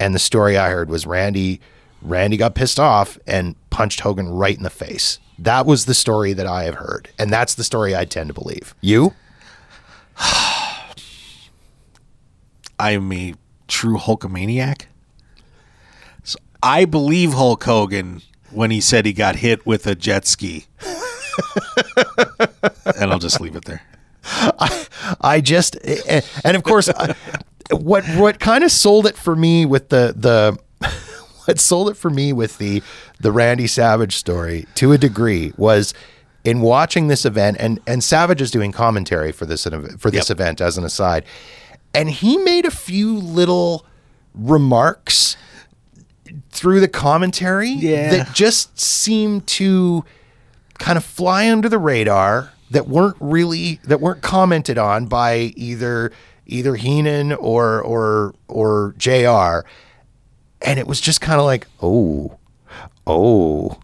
and the story I heard was Randy Randy got pissed off and punched Hogan right in the face. That was the story that I have heard, and that's the story I tend to believe. You? I'm a true Hulkamaniac. So I believe Hulk Hogan when he said he got hit with a jet ski. and I'll just leave it there. I just and of course what what kind of sold it for me with the the what sold it for me with the the Randy Savage story to a degree was in watching this event and and Savage is doing commentary for this for this Yep. event as an aside and he made a few little remarks through the commentary Yeah. that just seemed to kind of fly under the radar that weren't really that weren't commented on by either either Heenan or or or JR and it was just kind of like oh oh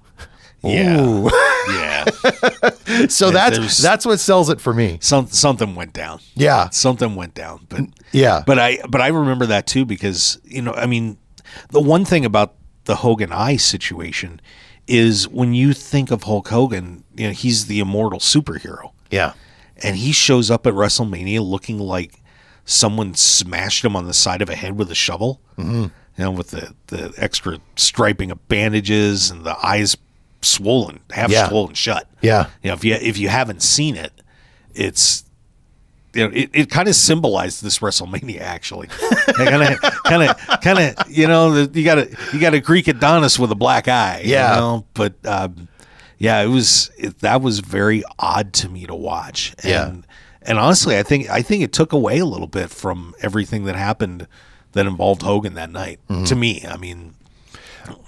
Yeah. ooh. Yeah. so that's that's what sells it for me Some, something went down. yeah Something went down. But yeah but I but I remember that too because you know I mean the one thing about the Hogan eye situation is when you think of Hulk Hogan, you know he's the immortal superhero. yeah and he shows up at WrestleMania looking like someone smashed him on the side of a head with a shovel. Mm-hmm. You know, with the the extra striping of bandages and the eyes swollen, half Yeah. swollen shut. Yeah. You know, if you if you haven't seen it, it's you know, it, it kind of symbolized this WrestleMania actually. Kind of, kind of, kind of, you know, you got a you got a Greek Adonis with a black eye. you Yeah. know? but um, yeah, it was it, that was very odd to me to watch. And, Yeah. and honestly, I think I think it took away a little bit from everything that happened that involved Hogan that night. Mm-hmm. To me, I mean,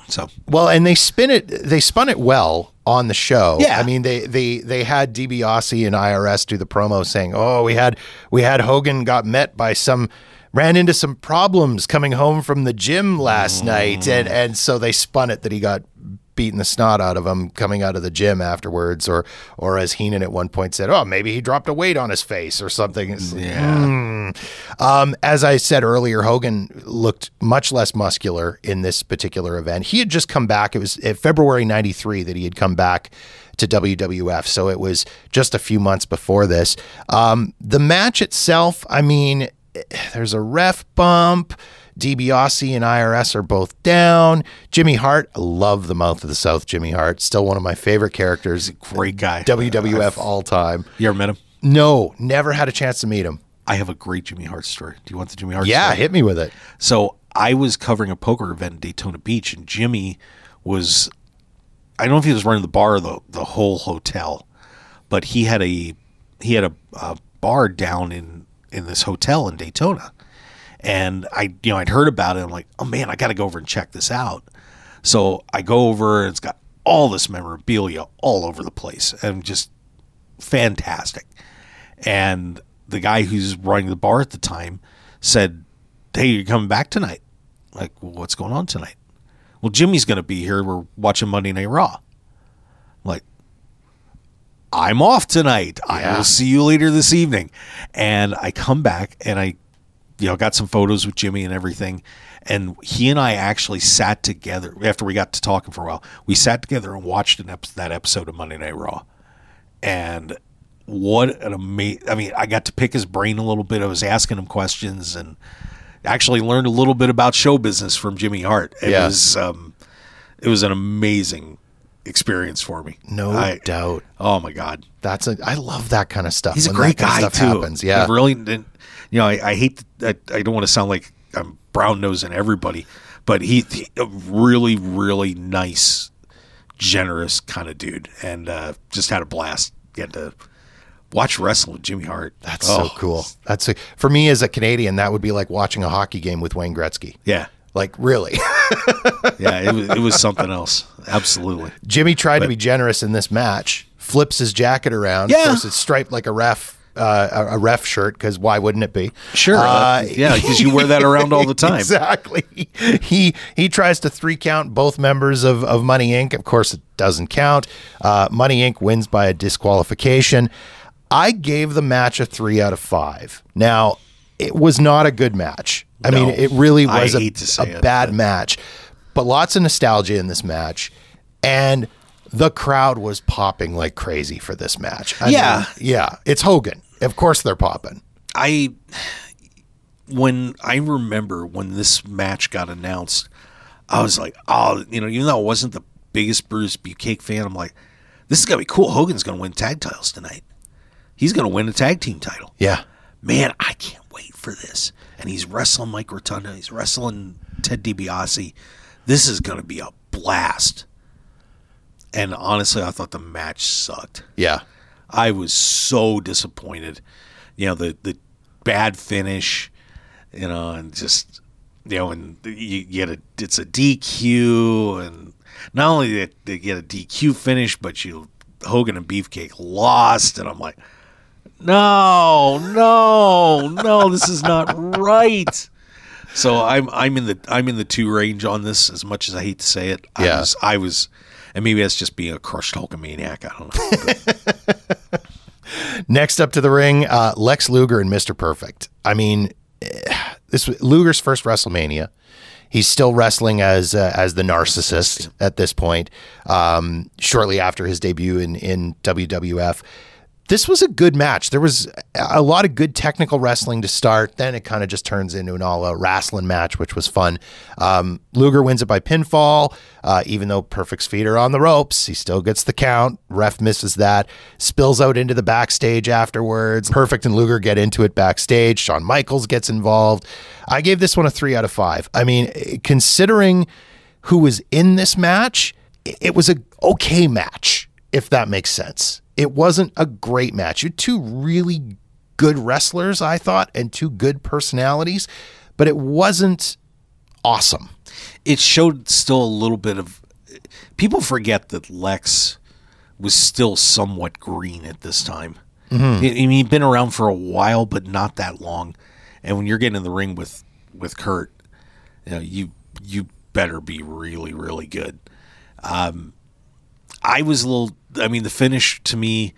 so Well, and they spin it. They spun it well on the show. Yeah. I mean, they they they had DiBiase and IRS do the promo saying, "Oh, we had we had Hogan got met by some." Ran into some problems coming home from the gym last night, and and so they spun it that he got beating the snot out of him coming out of the gym afterwards, or or as Heenan at one point said, "Oh, maybe he dropped a weight on his face or something." It's yeah, um, as I said earlier, Hogan looked much less muscular in this particular event. He had just come back. It was uh, February 93 that he had come back to WWF. So it was just a few months before this. Um, the match itself, I mean, eh, there's a ref bump. DiBiase and IRS are both down. Jimmy Hart, I love the mouth of the South. Jimmy Hart, still one of my favorite characters. great guy. WWF all time. You ever met him? No, never had a chance to meet him. I have a great Jimmy Hart story. Do you want the Jimmy Hart Yeah, story? hit me with it. So I was covering a poker event in Daytona Beach, and Jimmy was I don't know if he was running the bar or the the whole hotel, but he had a he had a, a bar down in in this hotel in Daytona, and I you know I'd heard about it. I'm like, oh man, I got to go over and check this out. So I go over, and it's got all this memorabilia all over the place, and just fantastic. And the guy who's running the bar at the time said, "Hey, you're coming back tonight." Like, well, what's going on tonight? Well, Jimmy's going to be here. We're watching Monday Night Raw. I'm like, I'm off tonight. I will see you later this evening. And I come back and I, you know, got some photos with Jimmy and everything. And he and I actually sat together after we got to talking for a while. We sat together and watched an ep- that episode of Monday Night Raw. And what an amazing! I mean, I got to pick his brain a little bit. I was asking him questions and actually learned a little bit about show business from Jimmy Hart. It Yeah. was um, it was an amazing experience for me. No I- doubt. Oh my god, That's a. I love that kind of stuff. he's a great guy stuff too. Happens. Yeah. He really didn't. You know, I, I hate. I, I don't want to sound like I'm brown nosing everybody, but he, he a really really nice, generous kind of dude, and uh, just had a blast getting to watch wrestling with Jimmy Hart. That's Oh, so cool. That's a, for me as a Canadian. That would be like watching a hockey game with Wayne Gretzky. Yeah, Like really, yeah, it was, it was something else. Absolutely. Jimmy tried to be generous in this match. Flips his jacket around. Yeah. Of course, it's striped like a ref. Uh, a, ref shirt because why wouldn't it be? Sure. Uh, yeah, because you wear that around all the time. Exactly. He he tries to three count both members of, of Money Inc. Of course, it doesn't count. Uh, Money Inc. wins by a disqualification. I gave the match a three out of five. Now, it was not a good match. I No. mean, it really was a, hate to say a it, bad but- match, but lots of nostalgia in this match. And the crowd was popping like crazy for this match. I Yeah. mean, yeah. It's Hogan. Of course they're popping. I when I remember when this match got announced, I was like, oh, you know, even though I wasn't the biggest Brutus Beefcake fan, I'm like, this is gonna be cool. Hogan's gonna win tag titles tonight. He's gonna win a tag team title. Yeah. Man, I can't wait for this. And he's wrestling Mike Rotunda. He's wrestling Ted DiBiase. This is gonna be a blast. And honestly, I thought the match sucked. Yeah. I was so disappointed. You know, the the bad finish, you know, and just you know, and you, you get a it's a DQ, and not only did they get a DQ finish, but you Hogan and Beefcake lost, and I'm like, no, no, no, this is not right. So I'm I'm in the I'm in the two range on this. As much as I hate to say it, I Yeah. was I was, and maybe that's just being a crushed Hulkamaniac. I don't know. But Next up to the ring, uh, Lex Luger and Mr. Perfect. I mean, eh, this was Luger's first WrestleMania. He's still wrestling as uh, as the narcissist at this point. Um, shortly after his debut in in WWF, this was a good match. There was a lot of good technical wrestling to start. Then it kind of just turns into an all-out wrestling match, which was fun. Um, Luger wins it by pinfall, uh, even though Perfect's feet are on the ropes. He still gets the count. Ref misses that. Spills out into the backstage afterwards. Perfect and Luger get into it backstage. Shawn Michaels gets involved. I gave this one a three out of five. I mean, considering who was in this match, it was a okay match, if that makes sense it wasn't a great match. You two really good wrestlers, I thought, and two good personalities, but it wasn't awesome. It showed still a little bit of. People forget that Lex was still somewhat green at this time. Mm-hmm. I mean, he'd been around for a while, but not that long. And when you're getting in the ring with with Curt, you know, you you better be really really good. Um, I was a little. I mean, the finish to me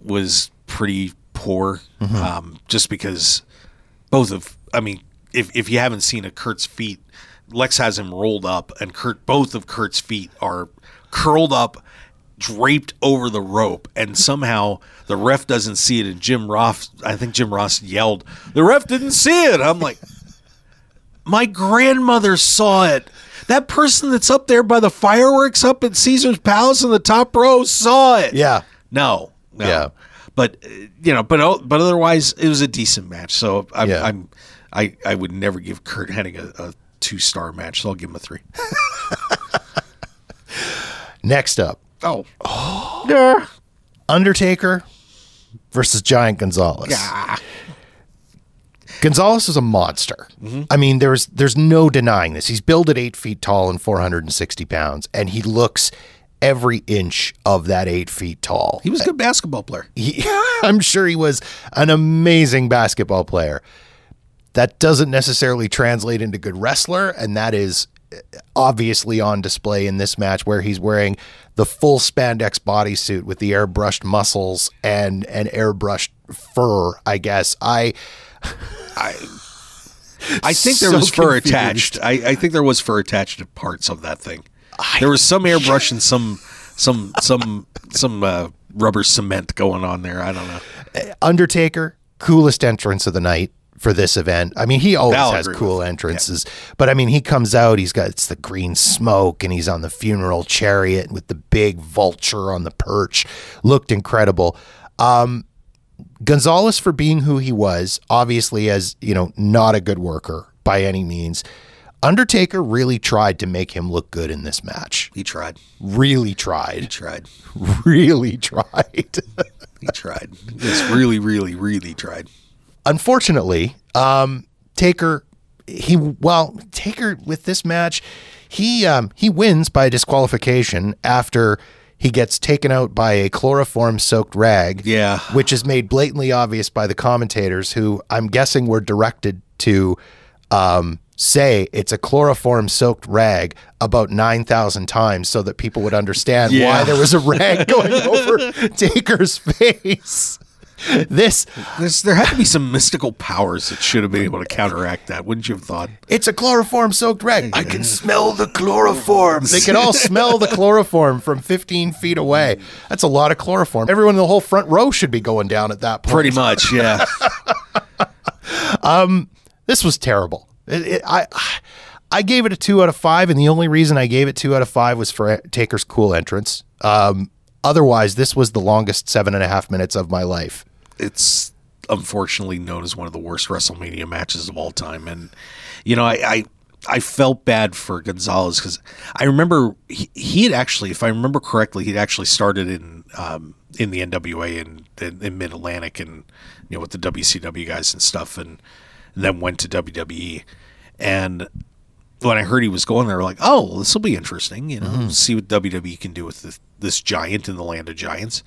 was pretty poor, mm-hmm. um, just because both of. I mean, if if you haven't seen a Curt's feet, Lex has him rolled up, and Curt both of Curt's feet are curled up, draped over the rope, and somehow the ref doesn't see it. And Jim Ross, I think Jim Ross yelled, "The ref didn't see it." I'm like, my grandmother saw it. That person that's up there by the fireworks up at Caesar's Palace in the top row saw it. Yeah. No. no. Yeah. But uh, you know, but but otherwise, it was a decent match. So I'm, yeah. I'm I I would never give Curt Hennig a, a two star match. So I'll give him a three. Next up. Oh. oh. Yeah. Undertaker versus Giant Gonzalez. Yeah. Gonzalez is a monster. Mm-hmm. I mean, there's there's no denying this. He's built at eight feet tall and 460 pounds, and he looks every inch of that eight feet tall. He was a good basketball player. He, I'm sure he was an amazing basketball player. That doesn't necessarily translate into good wrestler, and that is obviously on display in this match where he's wearing the full spandex bodysuit with the airbrushed muscles and an airbrushed fur, I guess. I I I think there so was fur confused. attached. I, I think there was fur attached to parts of that thing. I, there was some airbrush and some some some some uh, rubber cement going on there. I don't know. Undertaker, coolest entrance of the night for this event. I mean, he always I'll has cool entrances, yeah. but I mean, he comes out, he's got it's the green smoke, and he's on the funeral chariot with the big vulture on the perch. Looked incredible. Um, Gonzalez, for being who he was, obviously as you know, not a good worker by any means. Undertaker really tried to make him look good in this match. He tried. Really tried. He tried. Really tried. he tried. Just really, really, really tried. Unfortunately, um, Taker, he well, Taker with this match, he um, he wins by disqualification after he gets taken out by a chloroform soaked rag. Yeah. Which is made blatantly obvious by the commentators who I'm guessing were directed to um, say it's a chloroform soaked rag about 9,000 times so that people would understand yeah. why there was a rag going over Taker's face. this There's, there had to be some mystical powers that should have been able to counteract that, wouldn't you have thought? It's a chloroform soaked rag. I can smell the chloroform. They can all smell the chloroform from 15 feet away. That's a lot of chloroform. Everyone in the whole front row should be going down at that point. Pretty much, yeah. um, this was terrible. It, it, I. I gave it a two out of five, and the only reason I gave it two out of five was for Taker's cool entrance. Um, otherwise, this was the longest seven and a half minutes of my life it's unfortunately known as one of the worst WrestleMania matches of all time. And you know, I I, I felt bad for Gonzalez because I remember he, he had actually, if I remember correctly, he'd actually started in um, in the NWA in, in, in Mid Atlantic and you know with the WCW guys and stuff, and, and then went to WWE. And when I heard he was going there, like, oh, this will be interesting. You know, mm-hmm. see what WWE can do with this, this giant in the land of giants.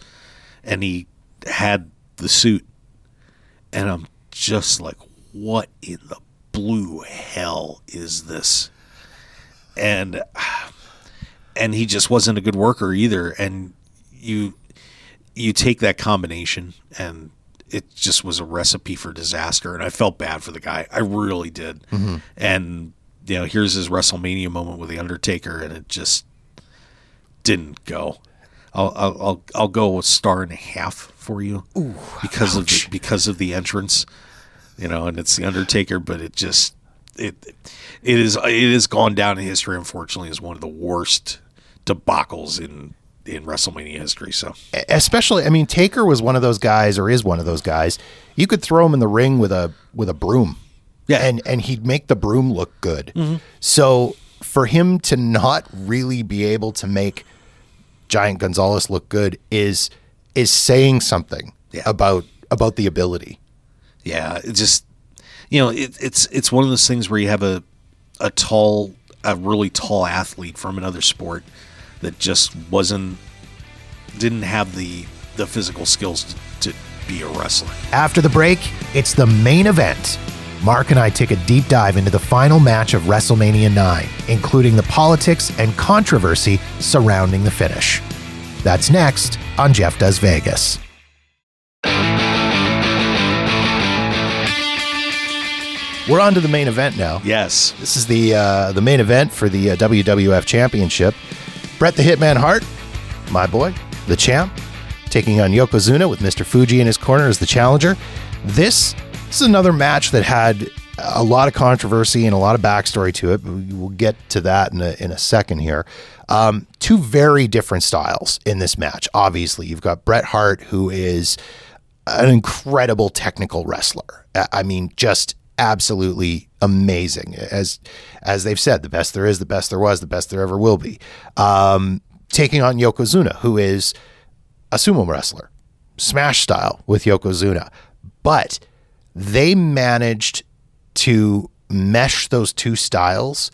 And he had the suit, and I'm just like, what in the blue hell is this? And and he just wasn't a good worker either. And you you take that combination and it just was a recipe for disaster and I felt bad for the guy. I really did. Mm-hmm. And you know, here's his WrestleMania moment with the Undertaker and it just didn't go. I'll I'll I'll, I'll go a star and a half for you because of the, because of the entrance, you know, and it's the Undertaker, but it just it it is it has gone down in history, unfortunately, as one of the worst debacles in in WrestleMania history. So especially i mean taker was one of those guys or is one of those guys you could throw him in the ring with a with a broom Yeah. and and he'd make the broom look good mm-hmm. so for him to not really be able to make giant gonzalez look good is is saying something Yeah. about about the ability yeah, it just you know it, it's it's one of those things where you have a a tall a really tall athlete from another sport that just wasn't didn't have the the physical skills to, to be a wrestler. After the break, it's the main event. Mark and I take a deep dive into the final match of WrestleMania 9, including the politics and controversy surrounding the finish. That's next on Jeff Does Vegas. We're on to the main event now. Yes, This is the uh, the main event for the uh, WWF Championship. Bret the Hitman Hart, my boy, the champ, taking on Yokozuna with Mr. Fuji in his corner as the challenger. This, this is another match that had a lot of controversy and a lot of backstory to it. We- We'll get to that in a, in a second here. Um, two very different styles in this match. Obviously, you've got Bret Hart, who is an incredible technical wrestler. I- I mean, just absolutely amazing. As as they've said, the best there is, the best there was, the best there ever will be. Um, taking on Yokozuna, who is a sumo wrestler, smash style with Yokozuna, but they managed to mesh those two styles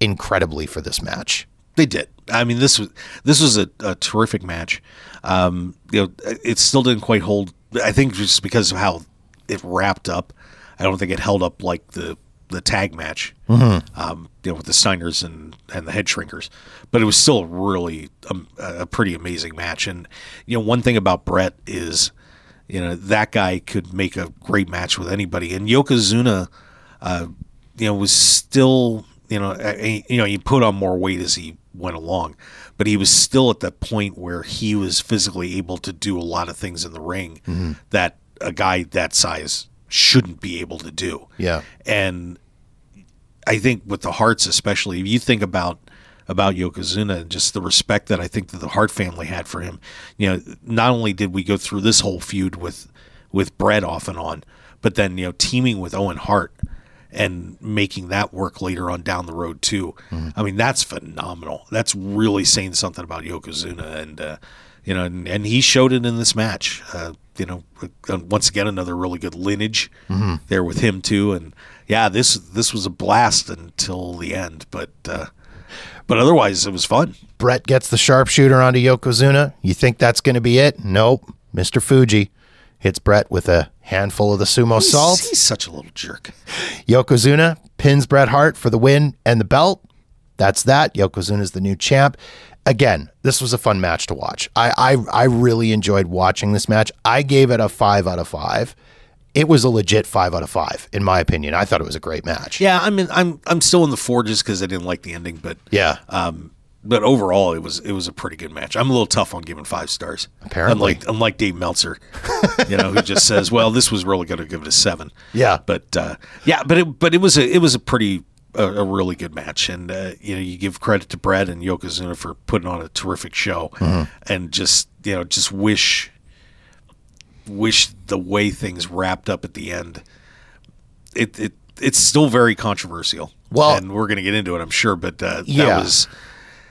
incredibly for this match. they did. I mean, this was this was a, a terrific match. Um, you know, it still didn't quite hold. I think just because of how it wrapped up, I don't think it held up like the the tag match. Um, you know, with the Steiners and and the Head Shrinkers, but it was still really um, a, a pretty amazing match. And you know, one thing about Bret is, you know, that guy could make a great match with anybody. And Yokozuna, uh, you know, was still, you know, a- you know, he put on more weight as he went along, but he was still at that point where he was physically able to do a lot of things in the ring that a guy that size shouldn't be able to do. Yeah. And I think with the Hearts, especially, if you think about about Yokozuna and just the respect that I think that the Hart family had for him, you know, not only did we go through this whole feud with with Bret off and on, but then you know teaming with Owen Hart and making that work later on down the road too. I mean, that's phenomenal. That's really saying something about Yokozuna, and uh, you know, and, and he showed it in this match. Uh, you know, uh, once again, another really good lineage there with him too, and yeah, this this was a blast until the end, but uh, but otherwise it was fun. Bret gets the sharpshooter onto Yokozuna. You think that's going to be it? Nope. Mr. Fuji hits Bret with a handful of the sumo He's- salt. He's such a little jerk. Yokozuna pins Bret Hart for the win and the belt. That's that. Yokozuna is the new champ. Again, this was a fun match to watch. I, I I really enjoyed watching this match. I gave it a five out of five. It was a legit five out of five, in my opinion. I thought it was a great match. Yeah, I mean, I'm I'm still in the forges because I didn't like the ending, but Yeah. Um, but overall, it was it was a pretty good match. I'm a little tough on giving five stars. Apparently. unlike unlike Dave Meltzer, you know, who just says, "Well, this was really going to give it a seven. Yeah. but uh, yeah, but it but it was a it was a pretty a, a really good match, and uh, you know, you give credit to Bret and Yokozuna for putting on a terrific show, and just you know, just wish wish the way things wrapped up at the end. It it it's still very controversial. Well- and we're going to get into it, I'm sure. But uh, that Yeah. was,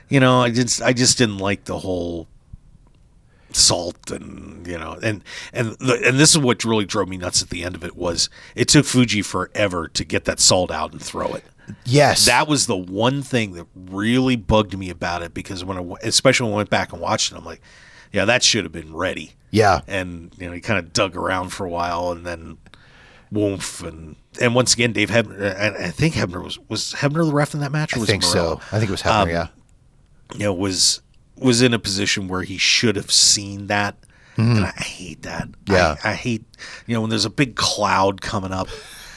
you know, I just I just didn't like the whole salt and you know and and the, and this is what really drove me nuts at the end of it was it took Fuji forever to get that salt out and throw it. Yes. That was the one thing that really bugged me about it because when I especially when I went back and watched it, I'm like, yeah, that should have been ready. yeah. And you know, he kind of dug around for a while, and then woof, and and once again, Dave Hebner. And I think Hebner was was Hebner the ref in that match. Or I think so. I think it was Hebner, Um, yeah. You know, was was in a position where he should have seen that. And I hate that. Mm-hmm. Yeah. I, I hate, you know, when there's a big cloud coming up,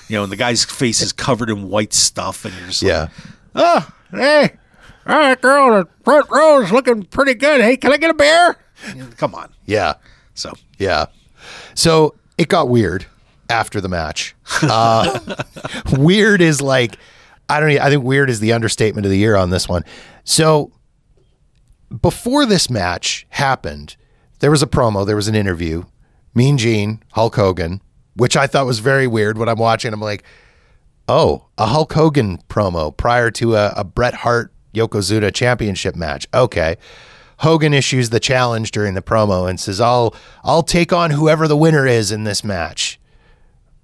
you know, and the guy's face is covered in white stuff, and you're just like, Yeah. oh, hey, All right, girl, the front row is looking pretty good. Hey, can I get a beer? Come on. Yeah. So Yeah. So it got weird after the match. Uh, weird is like, I don't. I think weird is the understatement of the year on this one. So before this match happened, there was a promo. There was an interview. Mean Gene, Hulk Hogan, which I thought was very weird. When I'm watching, I'm like, oh, a Hulk Hogan promo prior to a, a Bret Hart Yokozuna championship match. Okay. Hogan issues the challenge during the promo and says, I'll I'll take on whoever the winner is in this match.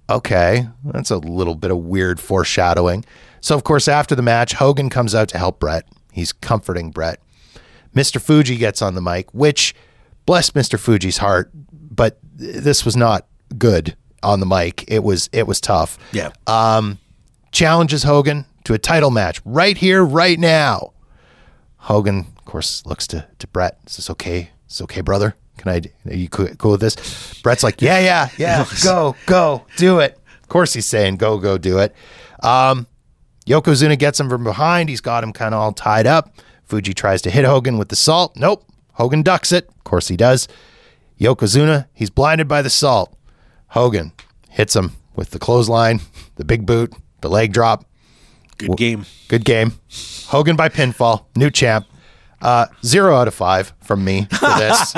Okay. That's a little bit of weird foreshadowing. So of course after the match, Hogan comes out to help Bret. He's comforting Bret. Mr. Fuji gets on the mic, which bless Mr. Fuji's heart, but this was not good on the mic. It was it was tough yeah, challenges Hogan to a title match right here, right now. Hogan, of course, looks to, to Bret. Is this okay? Is this okay, brother? Can I, are you cool, cool with this? Bret's like, yeah, yeah, yeah, go, go, do it. Of course he's saying, go, go, do it. Um, Yokozuna gets him from behind. He's got him kind of all tied up. Fuji tries to hit Hogan with the salt. Nope. Hogan ducks it. Of course he does. Yokozuna, he's blinded by the salt. Hogan hits him with the clothesline, the big boot, the leg drop. good game. Good game. Hogan by pinfall, new champ. Uh, zero out of five from me for this.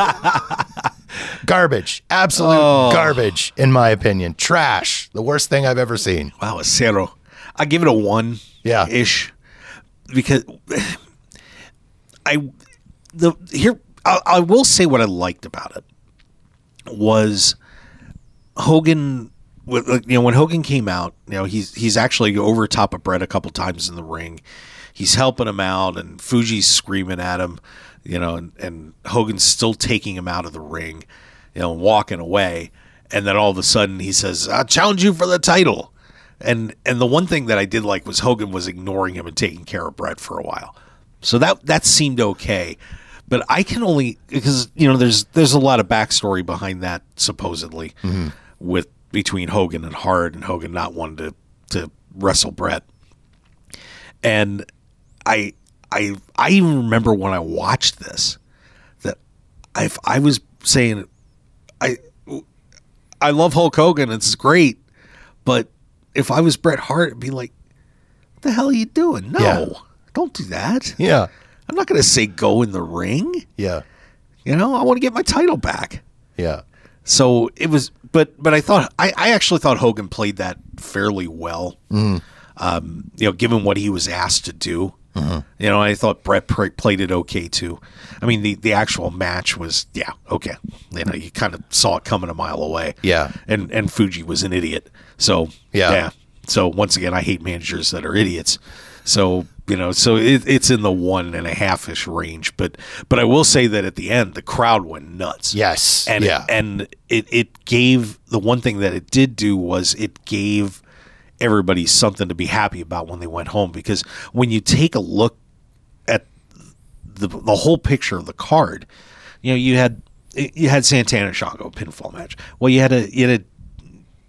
garbage. Absolute garbage, in my opinion. Trash. The worst thing I've ever seen. Wow, a zero. I give it a one. Yeah. ish, because I the here I, I will say what I liked about it was Hogan. You know, when Hogan came out, you know he's he's actually over top of Bret a couple times in the ring. He's helping him out, and Fuji's screaming at him. You know, and, and Hogan's still taking him out of the ring. You know, walking away, and then all of a sudden he says, "I challenge you for the title." And and the one thing that I did like was Hogan was ignoring him and taking care of Bret for a while. So that that seemed okay. But I can only because you know there's there's a lot of backstory behind that supposedly mm-hmm. with between Hogan and Hart and Hogan not wanting to to wrestle Bret. And I I I even remember when I watched this that I I was saying I I love Hulk Hogan. It's great, but if I was Bret Hart, it'd be like, "What the hell are you doing? No, Yeah. Don't do that. Yeah. I'm not going to say go in the ring. Yeah. You know, I want to get my title back." Yeah. So it was, but but I thought I, I actually thought Hogan played that fairly well. Um, you know, given what he was asked to do. You know, I thought Bret played it okay too. I mean, the the actual match was yeah okay. You know, you kind of saw it coming a mile away. Yeah. and and Fuji was an idiot. So Yeah. So once again, I hate managers that are idiots. So you know, so it, it's in the one and a half ish range. But but I will say that at the end, the crowd went nuts Yes. and yeah. and it it gave the one thing that it did do was it gave everybody something to be happy about when they went home because when you take a look at the the whole picture of the card, you know you had you had Santana Shango pinfall match. Well, you had a you had a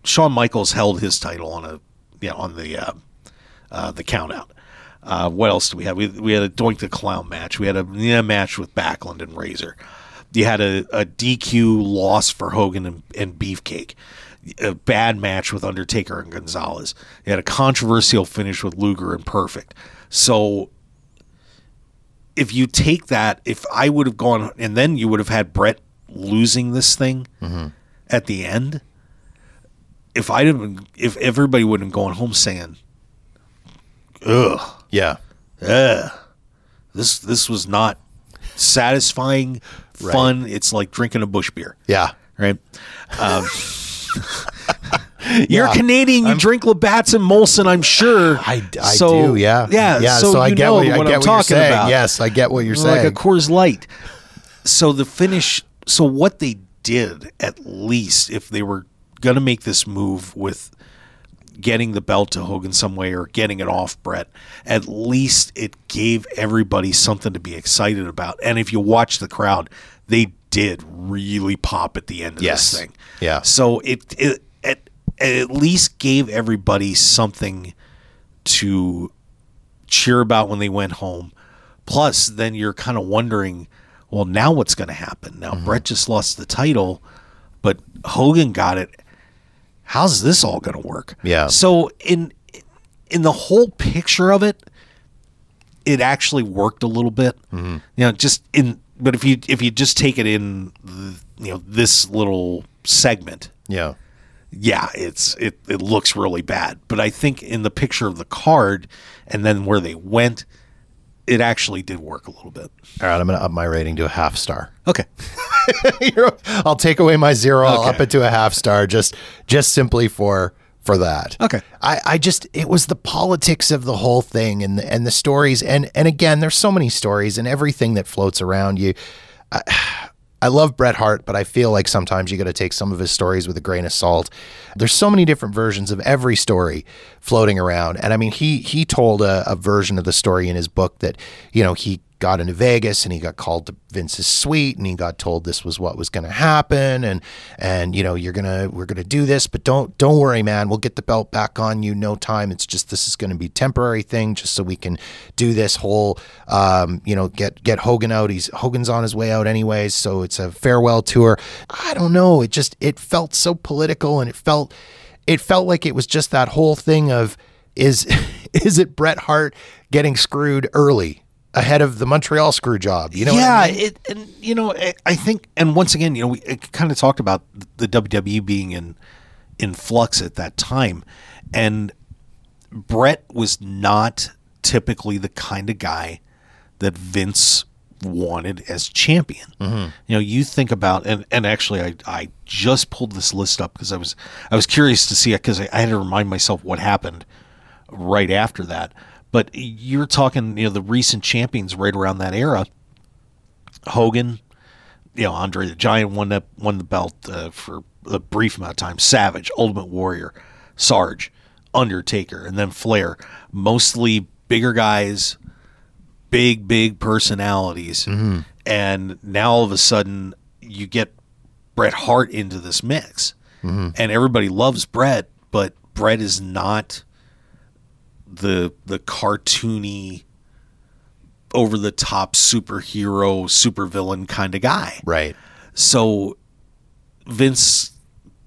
Shawn Michaels held his title on a yeah on the uh, uh, the count out. Uh, what else do we have? We, we had a Doink the Clown match. We had a match with Backlund and Razor. You had a, a DQ loss for Hogan and, and Beefcake. A bad match with Undertaker and Gonzalez. You had a controversial finish with Luger and Perfect. So if you take that, if I would have gone, and then you would have had Bret losing this thing at the end. If I'd have been, if everybody would have gone home saying, "Ugh, yeah. ugh, this this was not satisfying, fun. It's like drinking a Busch beer, Yeah. right?" Um, You're Yeah. Canadian. You drink Labatt's and Molson, I'm sure. I, I So, do. Yeah. yeah. Yeah. So, I you get know what, I get I'm what talking you're saying. about. Yes. I get what you're like saying. Like a Coors Light. So the finish. So what they did, at least, if they were going to make this move with getting the belt to Hogan some way or getting it off Bret, at least it gave everybody something to be excited about. And if you watch the crowd, they did really pop at the end of Yes. this thing. Yeah. So it, it, it at least gave everybody something to cheer about when they went home. Plus, then you're kind of wondering, well, now what's going to happen? Now mm-hmm. Bret just lost the title, but Hogan got it. How's this all going to work? Yeah. So in in the whole picture of it, it actually worked a little bit. Mm-hmm. You know, just in but if you if you just take it in, the, you know, this little segment, Yeah. yeah, it's it it looks really bad. But I think in the picture of the card and then where they went, it actually did work a little bit. All right, I'm going to up my rating to a half star. Okay. I'll take away my zero. I'll up it to a half star just just simply for for that. Okay. I, I just it was the politics of the whole thing and the, and the stories and and again there's so many stories and everything that floats around you. I, I love Bret Hart, but I feel like sometimes you got to take some of his stories with a grain of salt. There's so many different versions of every story floating around, and I mean he he told a, a version of the story in his book that you know he got into Vegas and he got called to Vince's suite and he got told this was what was going to happen and and you know you're gonna we're gonna do this but don't don't worry man. We'll get the belt back on you no time. It's just this is going to be temporary thing just so we can do this whole um, you know get get Hogan out. He's Hogan's on his way out anyways so it's a farewell tour. I don't know. It just it felt so political and it felt it felt like it was just that whole thing of is is it Bret Hart getting screwed early ahead of the Montreal screw job? You know, yeah, I mean? it and you know I, think and once again you know we kind of talked about the WWE being in in flux at that time, and Bret was not typically the kind of guy that Vince wanted as champion. Mm-hmm. You know, you think about and and actually I I just pulled this list up because I was I was curious to see it because I, I had to remind myself what happened right after that. But you're talking, you know, the recent champions right around that era. Hogan, you know, Andre the Giant won that won the belt uh, for a brief amount of time. Savage, Ultimate Warrior, Sarge, Undertaker, and then Flair. Mostly bigger guys, big big personalities, and now all of a sudden you get Bret Hart into this mix, and everybody loves Bret, but Bret is not the the cartoony over the top superhero supervillain kind of guy. right. So Vince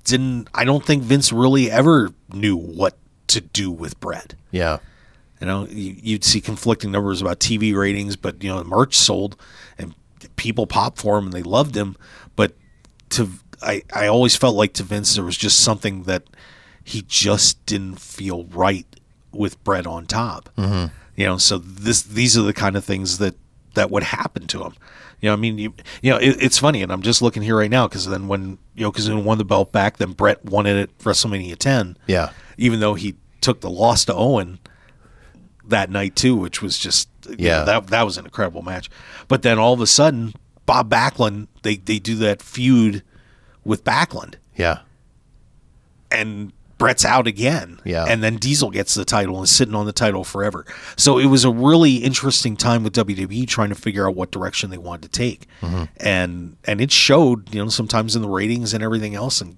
didn't I don't think Vince really ever knew what to do with Bret. Yeah. You know, you- you'd see conflicting numbers about TV ratings, but you know, the merch sold and people popped for him and they loved him. But to I, I always felt like to Vince there was just something that he just didn't feel right with Bret on top. Mm-hmm. You know, so this these are the kind of things that that would happen to him. You know, I mean, you you know, it, it's funny, and I'm just looking here right now because then when Yokozuna won the belt back, then Bret won it at WrestleMania 10 Yeah. even though he took the loss to Owen that night too, which was just you know, Yeah. that that was an incredible match. But then all of a sudden, Bob Backlund they they do that feud with Backlund, Yeah. and Bret's out again. Yeah. and then Diesel gets the title and is sitting on the title forever. So it was a really interesting time with WWE trying to figure out what direction they wanted to take, Mm-hmm. and and it showed you know sometimes in the ratings and everything else and.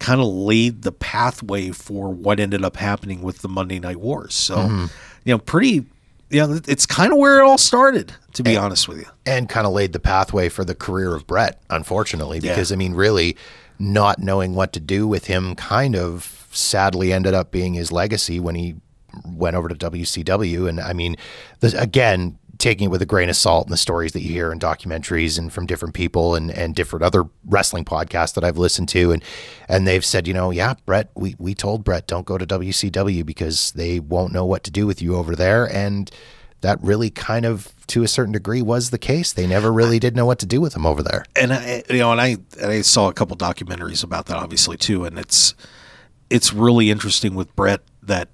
Kind of laid the pathway for what ended up happening with the Monday Night Wars. So, Mm-hmm. you know, pretty, you know, it's kind of where it all started, to be honest with you. and kind of laid the pathway for the career of Bret, unfortunately, Yeah. because I mean, really, not knowing what to do with him kind of sadly ended up being his legacy when he went over to WCW. And I mean, the, again, taking it with a grain of salt in the stories that you hear in documentaries and from different people and, and different other wrestling podcasts that I've listened to. And, and they've said, you know, yeah, Bret, we, we told Bret, don't go to WCW because they won't know what to do with you over there. And that really kind of, to a certain degree, was the case. They never really did know what to do with him over there. and I, you know, and I, and I saw a couple documentaries about that, obviously too, and it's, it's really interesting with Bret that,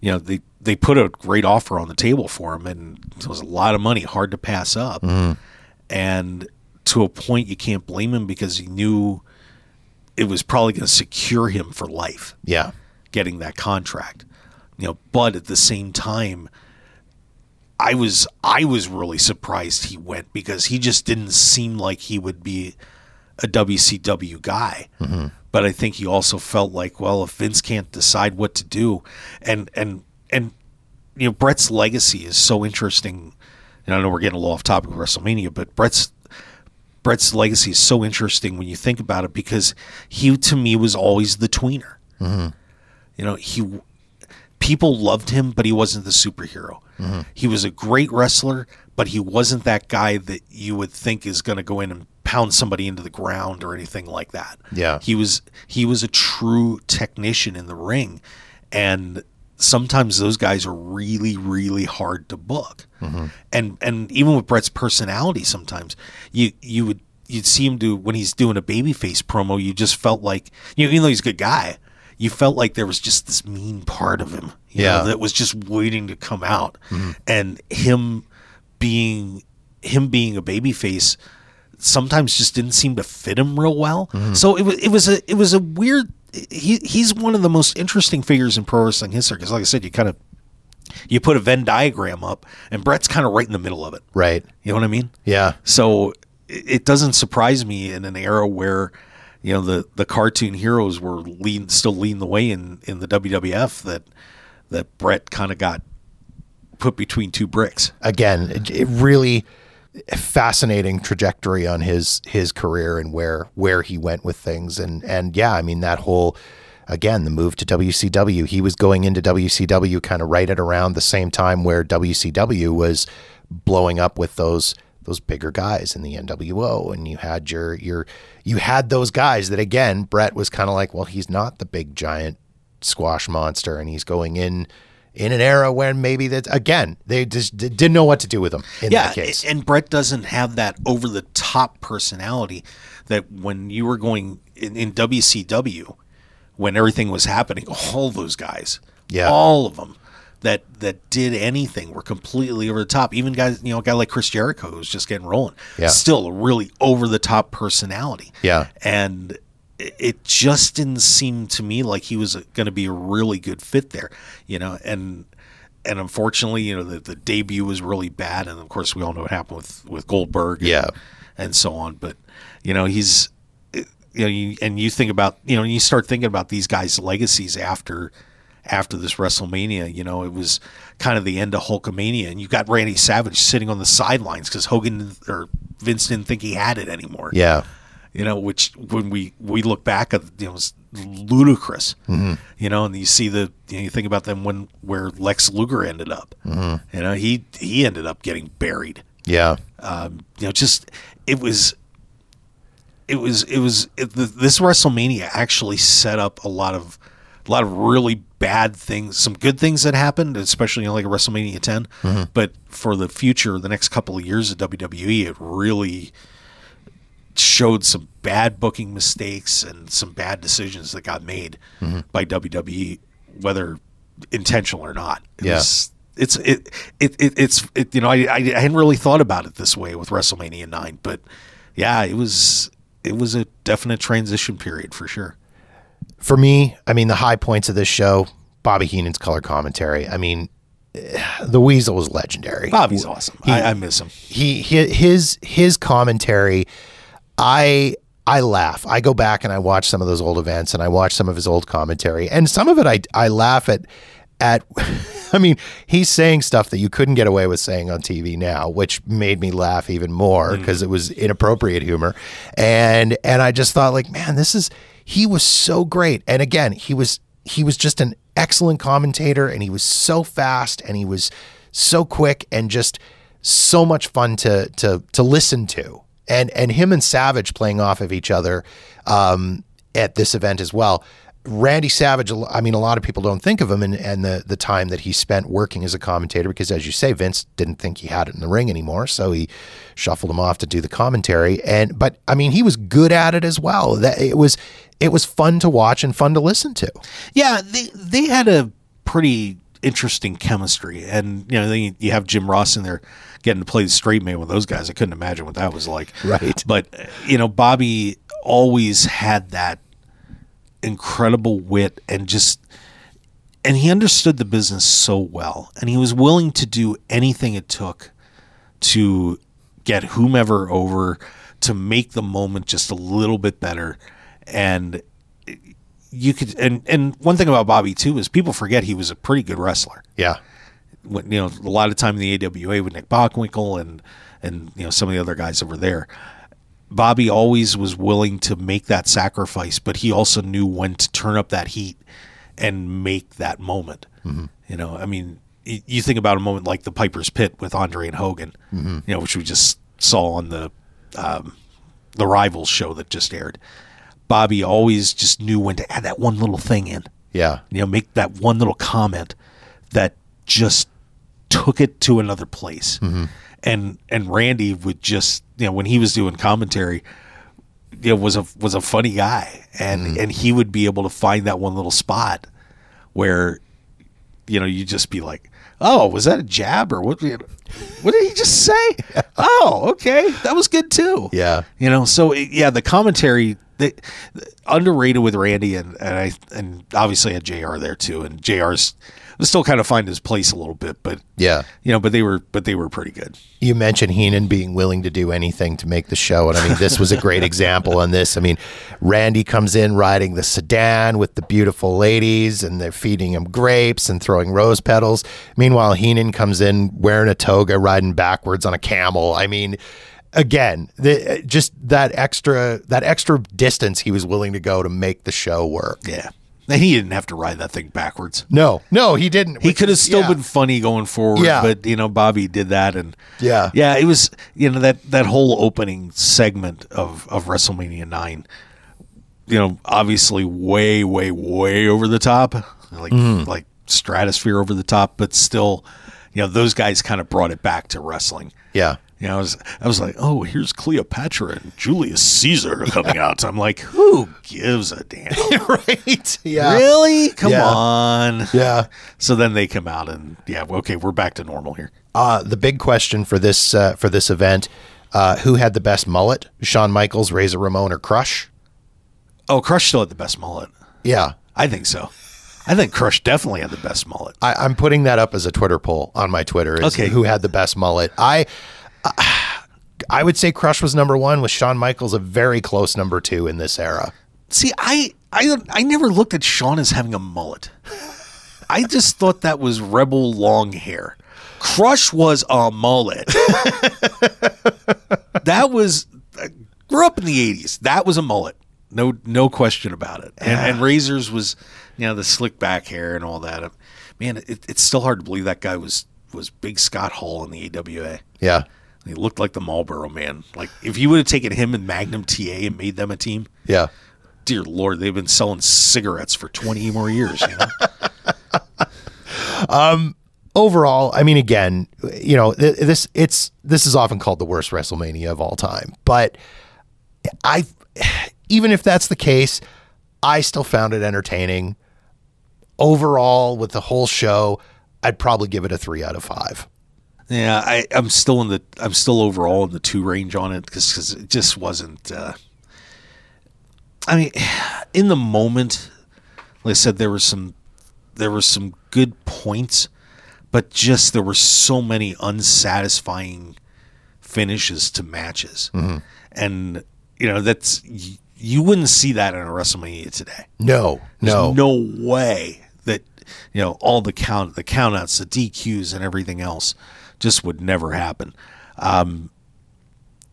you know, they they put a great offer on the table for him, and it was a lot of money, hard to pass up, mm-hmm. and to a point you can't blame him because he knew it was probably going to secure him for life Yeah. getting that contract. You know, but at the same time, I was I was really surprised he went because he just didn't seem like he would be a WCW guy. Mm-hmm. But I think he also felt like, well, if Vince can't decide what to do, and and and you know, Bret's legacy is so interesting And I know we're getting a little off topic of WrestleMania, but Bret's Bret's legacy is so interesting when you think about it because he to me was always the tweener. Mm-hmm. You know, he people loved him, but he wasn't the superhero. Mm-hmm. He was a great wrestler, but he wasn't that guy that you would think is going to go in and pound somebody into the ground or anything like that. Yeah. He was he was a true technician in the ring and sometimes those guys are really really hard to book. Mm-hmm. And and even with Bret's personality sometimes you you would you'd see him do when he's doing a babyface promo you just felt like you know even though he's a good guy you felt like there was just this mean part of him you Yeah. know, that was just waiting to come out mm-hmm. and him being him being a babyface sometimes just didn't seem to fit him real well. Mm-hmm. So it was it was a it was a weird. He he's one of the most interesting figures in pro wrestling history because, like I said, you kind of you put a Venn diagram up, and Bret's kind of right in the middle of it. Right. You know what I mean? Yeah. So it it doesn't surprise me in an era where you know the the cartoon heroes were leading still leading the way in in the WWF that that Bret kind of got put between two bricks. again, it, it really fascinating trajectory on his his career and where where he went with things and and yeah, I mean that whole again the move to WCW. He was going into WCW kind of right at around the same time where WCW was blowing up with those those bigger guys in the NWO and you had your your you had those guys that again Bret was kind of like well he's not the big giant squash monster and he's going in in an era when maybe that again they just d- didn't know what to do with him in yeah, that case. and Bret doesn't have that over the top personality that when you were going in, in WCW, when everything was happening, all those guys, Yeah. all of them that that did anything were completely over the top. Even guys, you know, a guy like Chris Jericho who's just getting rolling, Yeah. still a really over the top personality. Yeah. and it just didn't seem to me like he was going to be a really good fit there, you know, and and unfortunately, you know, the, the debut was really bad, and of course, we all know what happened with with Goldberg, and, Yeah. and so on. But you know, he's you know, you, and you think about you know, you start thinking about these guys' legacies after after this WrestleMania. You know, it was kind of the end of Hulkamania, and you got Randy Savage sitting on the sidelines because Hogan or Vince didn't think he had it anymore yeah. You know, which when we we look back at you know, it was ludicrous, mm-hmm. you know, and you see the you, know, you think about them when where Lex Luger ended up, mm-hmm. you know, he he ended up getting buried, Yeah. um, you know, just it was. It was it was it, this WrestleMania actually set up a lot of a lot of really bad things, some good things that happened, especially you know, like a WrestleMania 10. Mm-hmm. But for the future, the next couple of years of WWE, it really showed some bad booking mistakes and some bad decisions that got made mm-hmm. by WWE, whether intentional or not. It Yeah. was, it's it, it it it's it, you know I, I I hadn't really thought about it this way with WrestleMania nine, but yeah, it was it was a definite transition period for sure. For me, I mean the high points of this show, Bobby Heenan's color commentary. I mean, the Weasel was legendary. Bobby's awesome. I, I miss him. he, he his his commentary i i laugh. I go back and i watch some of those old events and i watch some of his old commentary. And some of it i i laugh at at i mean he's saying stuff that you couldn't get away with saying on tv now which made me laugh even more mm. because it was inappropriate humor. And and i just thought like man this is he was so great. And again he was he was just an excellent commentator and he was so fast and he was so quick and just so much fun to to to listen to. And and him and Savage playing off of each other um, at this event as well. Randy Savage, I mean, a lot of people don't think of him and, and the, the time that he spent working as a commentator because, as you say, Vince didn't think he had it in the ring anymore, so he shuffled him off to do the commentary. And but I mean, he was good at it as well. That it was it was fun to watch and fun to listen to. Yeah, they they had a pretty interesting chemistry, and you know, they, you have Jim Ross in there getting to play the straight man with those guys. I couldn't imagine what that was like. Right. but you know, Bobby always had that incredible wit and just. And he understood the business so well, and he was willing to do anything it took to get whomever over to make the moment just a little bit better and you could and and one thing about Bobby too is people forget he was a pretty good wrestler Yeah, when, you know, a lot of time in the AWA with Nick Bockwinkel and and you know some of the other guys over there. Bobby always was willing to make that sacrifice, but he also knew when to turn up that heat and make that moment. You know, I mean, you think about a moment like the Piper's Pit with Andre and Hogan, you know, which we just saw on the um, the Rivals show that just aired. Bobby always just knew when to add that one little thing in Yeah. you know, make that one little comment that just took it to another place. Mm-hmm. And and Randy would just you know when he was doing commentary, you know, was a was a funny guy, and mm-hmm. and he would be able to find that one little spot where, you know, you just be like, oh, was that a jab or what? What did he just say? oh, okay, that was good too. Yeah. You know, so it- yeah, the commentary they, underrated with Randy and, and I and obviously had Jr. there too, and Jr.'s was still kind of find his place a little bit, but Yeah. you know, but they were but they were pretty good. You mentioned Heenan being willing to do anything to make the show. And I mean, this was a great example on this. I mean, Randy comes in riding the sedan with the beautiful ladies and they're feeding him grapes and throwing rose petals. Meanwhile, Heenan comes in wearing a toga, riding backwards on a camel. I mean, again, the, just that extra, that extra distance he was willing to go to make the show work. Yeah, and he didn't have to ride that thing backwards. No, no, he didn't. He could have still yeah. been funny going forward, Yeah. but you know, Bobby did that, and Yeah. yeah, it was you know that that whole opening segment of of WrestleMania nine. You know, obviously, way, way, way over the top, like Mm-hmm. like stratosphere over the top, but still, you know, those guys kind of brought it back to wrestling. Yeah. You know, I was I was like, oh, here's Cleopatra and Julius Caesar coming out. I'm like, who gives a damn? right. Yeah. Really? Come Yeah. on. Yeah. So then they come out and yeah, okay, we're back to normal here. Uh, the big question for this uh, for this event: uh, Who had the best mullet? Shawn Michaels, Razor Ramon, or Crush? Oh, Crush still had the best mullet. Yeah, I think so. I think Crush definitely had the best mullet. I, I'm putting that up as a Twitter poll on my Twitter. Okay. who had the best mullet? I I would say Crush was number one, with Shawn Michaels a very close number two in this era. See, I I I never looked at Shawn as having a mullet. I just thought that was rebel long hair. Crush was a mullet. that was I grew up in the '80s. That was a mullet. No, no question about it. And, and Razors was, you know, the slick back hair and all that. Man, it, it's still hard to believe that guy was was Big Scott Hall in the AWA. Yeah, He looked like the Marlboro man. Like if you would have taken him and Magnum TA and made them a team, yeah. dear lord, they've been selling cigarettes for 20 more years, you know? um, Overall, I mean, again, you know, th- this it's this is often called the worst WrestleMania of all time, but I, even if that's the case, I still found it entertaining. Overall, with the whole show, I'd probably give it a three out of five. Yeah, I, I'm still in the I'm still overall in the two range on it because it just wasn't. Uh, I mean, in the moment, like I said, there was some there were some good points, but just there were so many unsatisfying finishes to matches, and you know that's y- you wouldn't see that in a WrestleMania today. No, no, no way that you know all the count the countouts, the DQs, and everything else just would never happen. Um,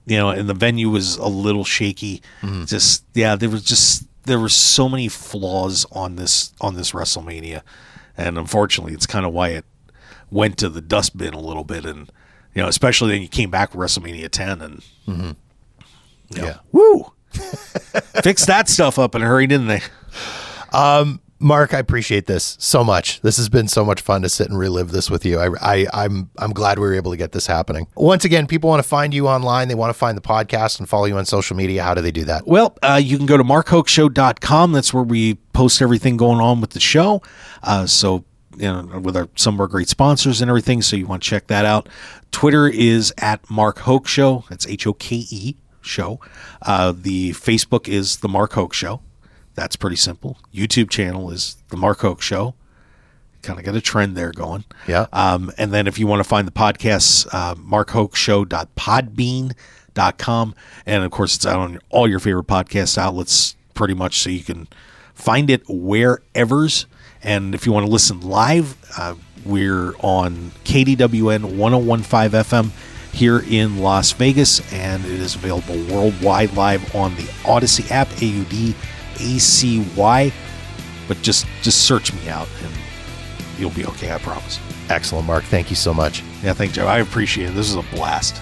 you know, and the venue was a little shaky. Mm-hmm. Just yeah, there was just there were so many flaws on this on this WrestleMania, and unfortunately, it's kind of why it went to the dustbin a little bit. And you know, especially then you came back with WrestleMania 10 and mm-hmm. you know, Yeah. woo, fix that stuff up in a hurry, didn't they? Um, Mark, I appreciate this so much. This has been so much fun to sit and relive this with you. I, I, I'm, I'm glad we were able to get this happening. Once again, people want to find you online. They want to find the podcast and follow you on social media. How do they do that? Well, uh, you can go to markhokeshow.com. That's where we post everything going on with the show. Uh, so, you know, with our, some of our great sponsors and everything. So you want to check that out. Twitter is at Mark Hoke Show. That's H O K E show. Uh, the Facebook is the Mark Hoke Show. That's pretty simple. YouTube channel is the Mark Hoke Show. Kind of got a trend there going. Yeah. Um, and then if you want to find the podcasts, uh, markhokeshow.podbean.com. And of course, it's out on all your favorite podcast outlets pretty much so you can find it wherever's. And if you want to listen live, uh, we're on KDWN 1015 FM here in Las Vegas, and it is available worldwide live on the Audacy app, A U D A C Y. But just just search me out, and you'll be okay. I promise. Excellent, Mark. Thank you so much. Yeah, thank you. I appreciate it. This is a blast.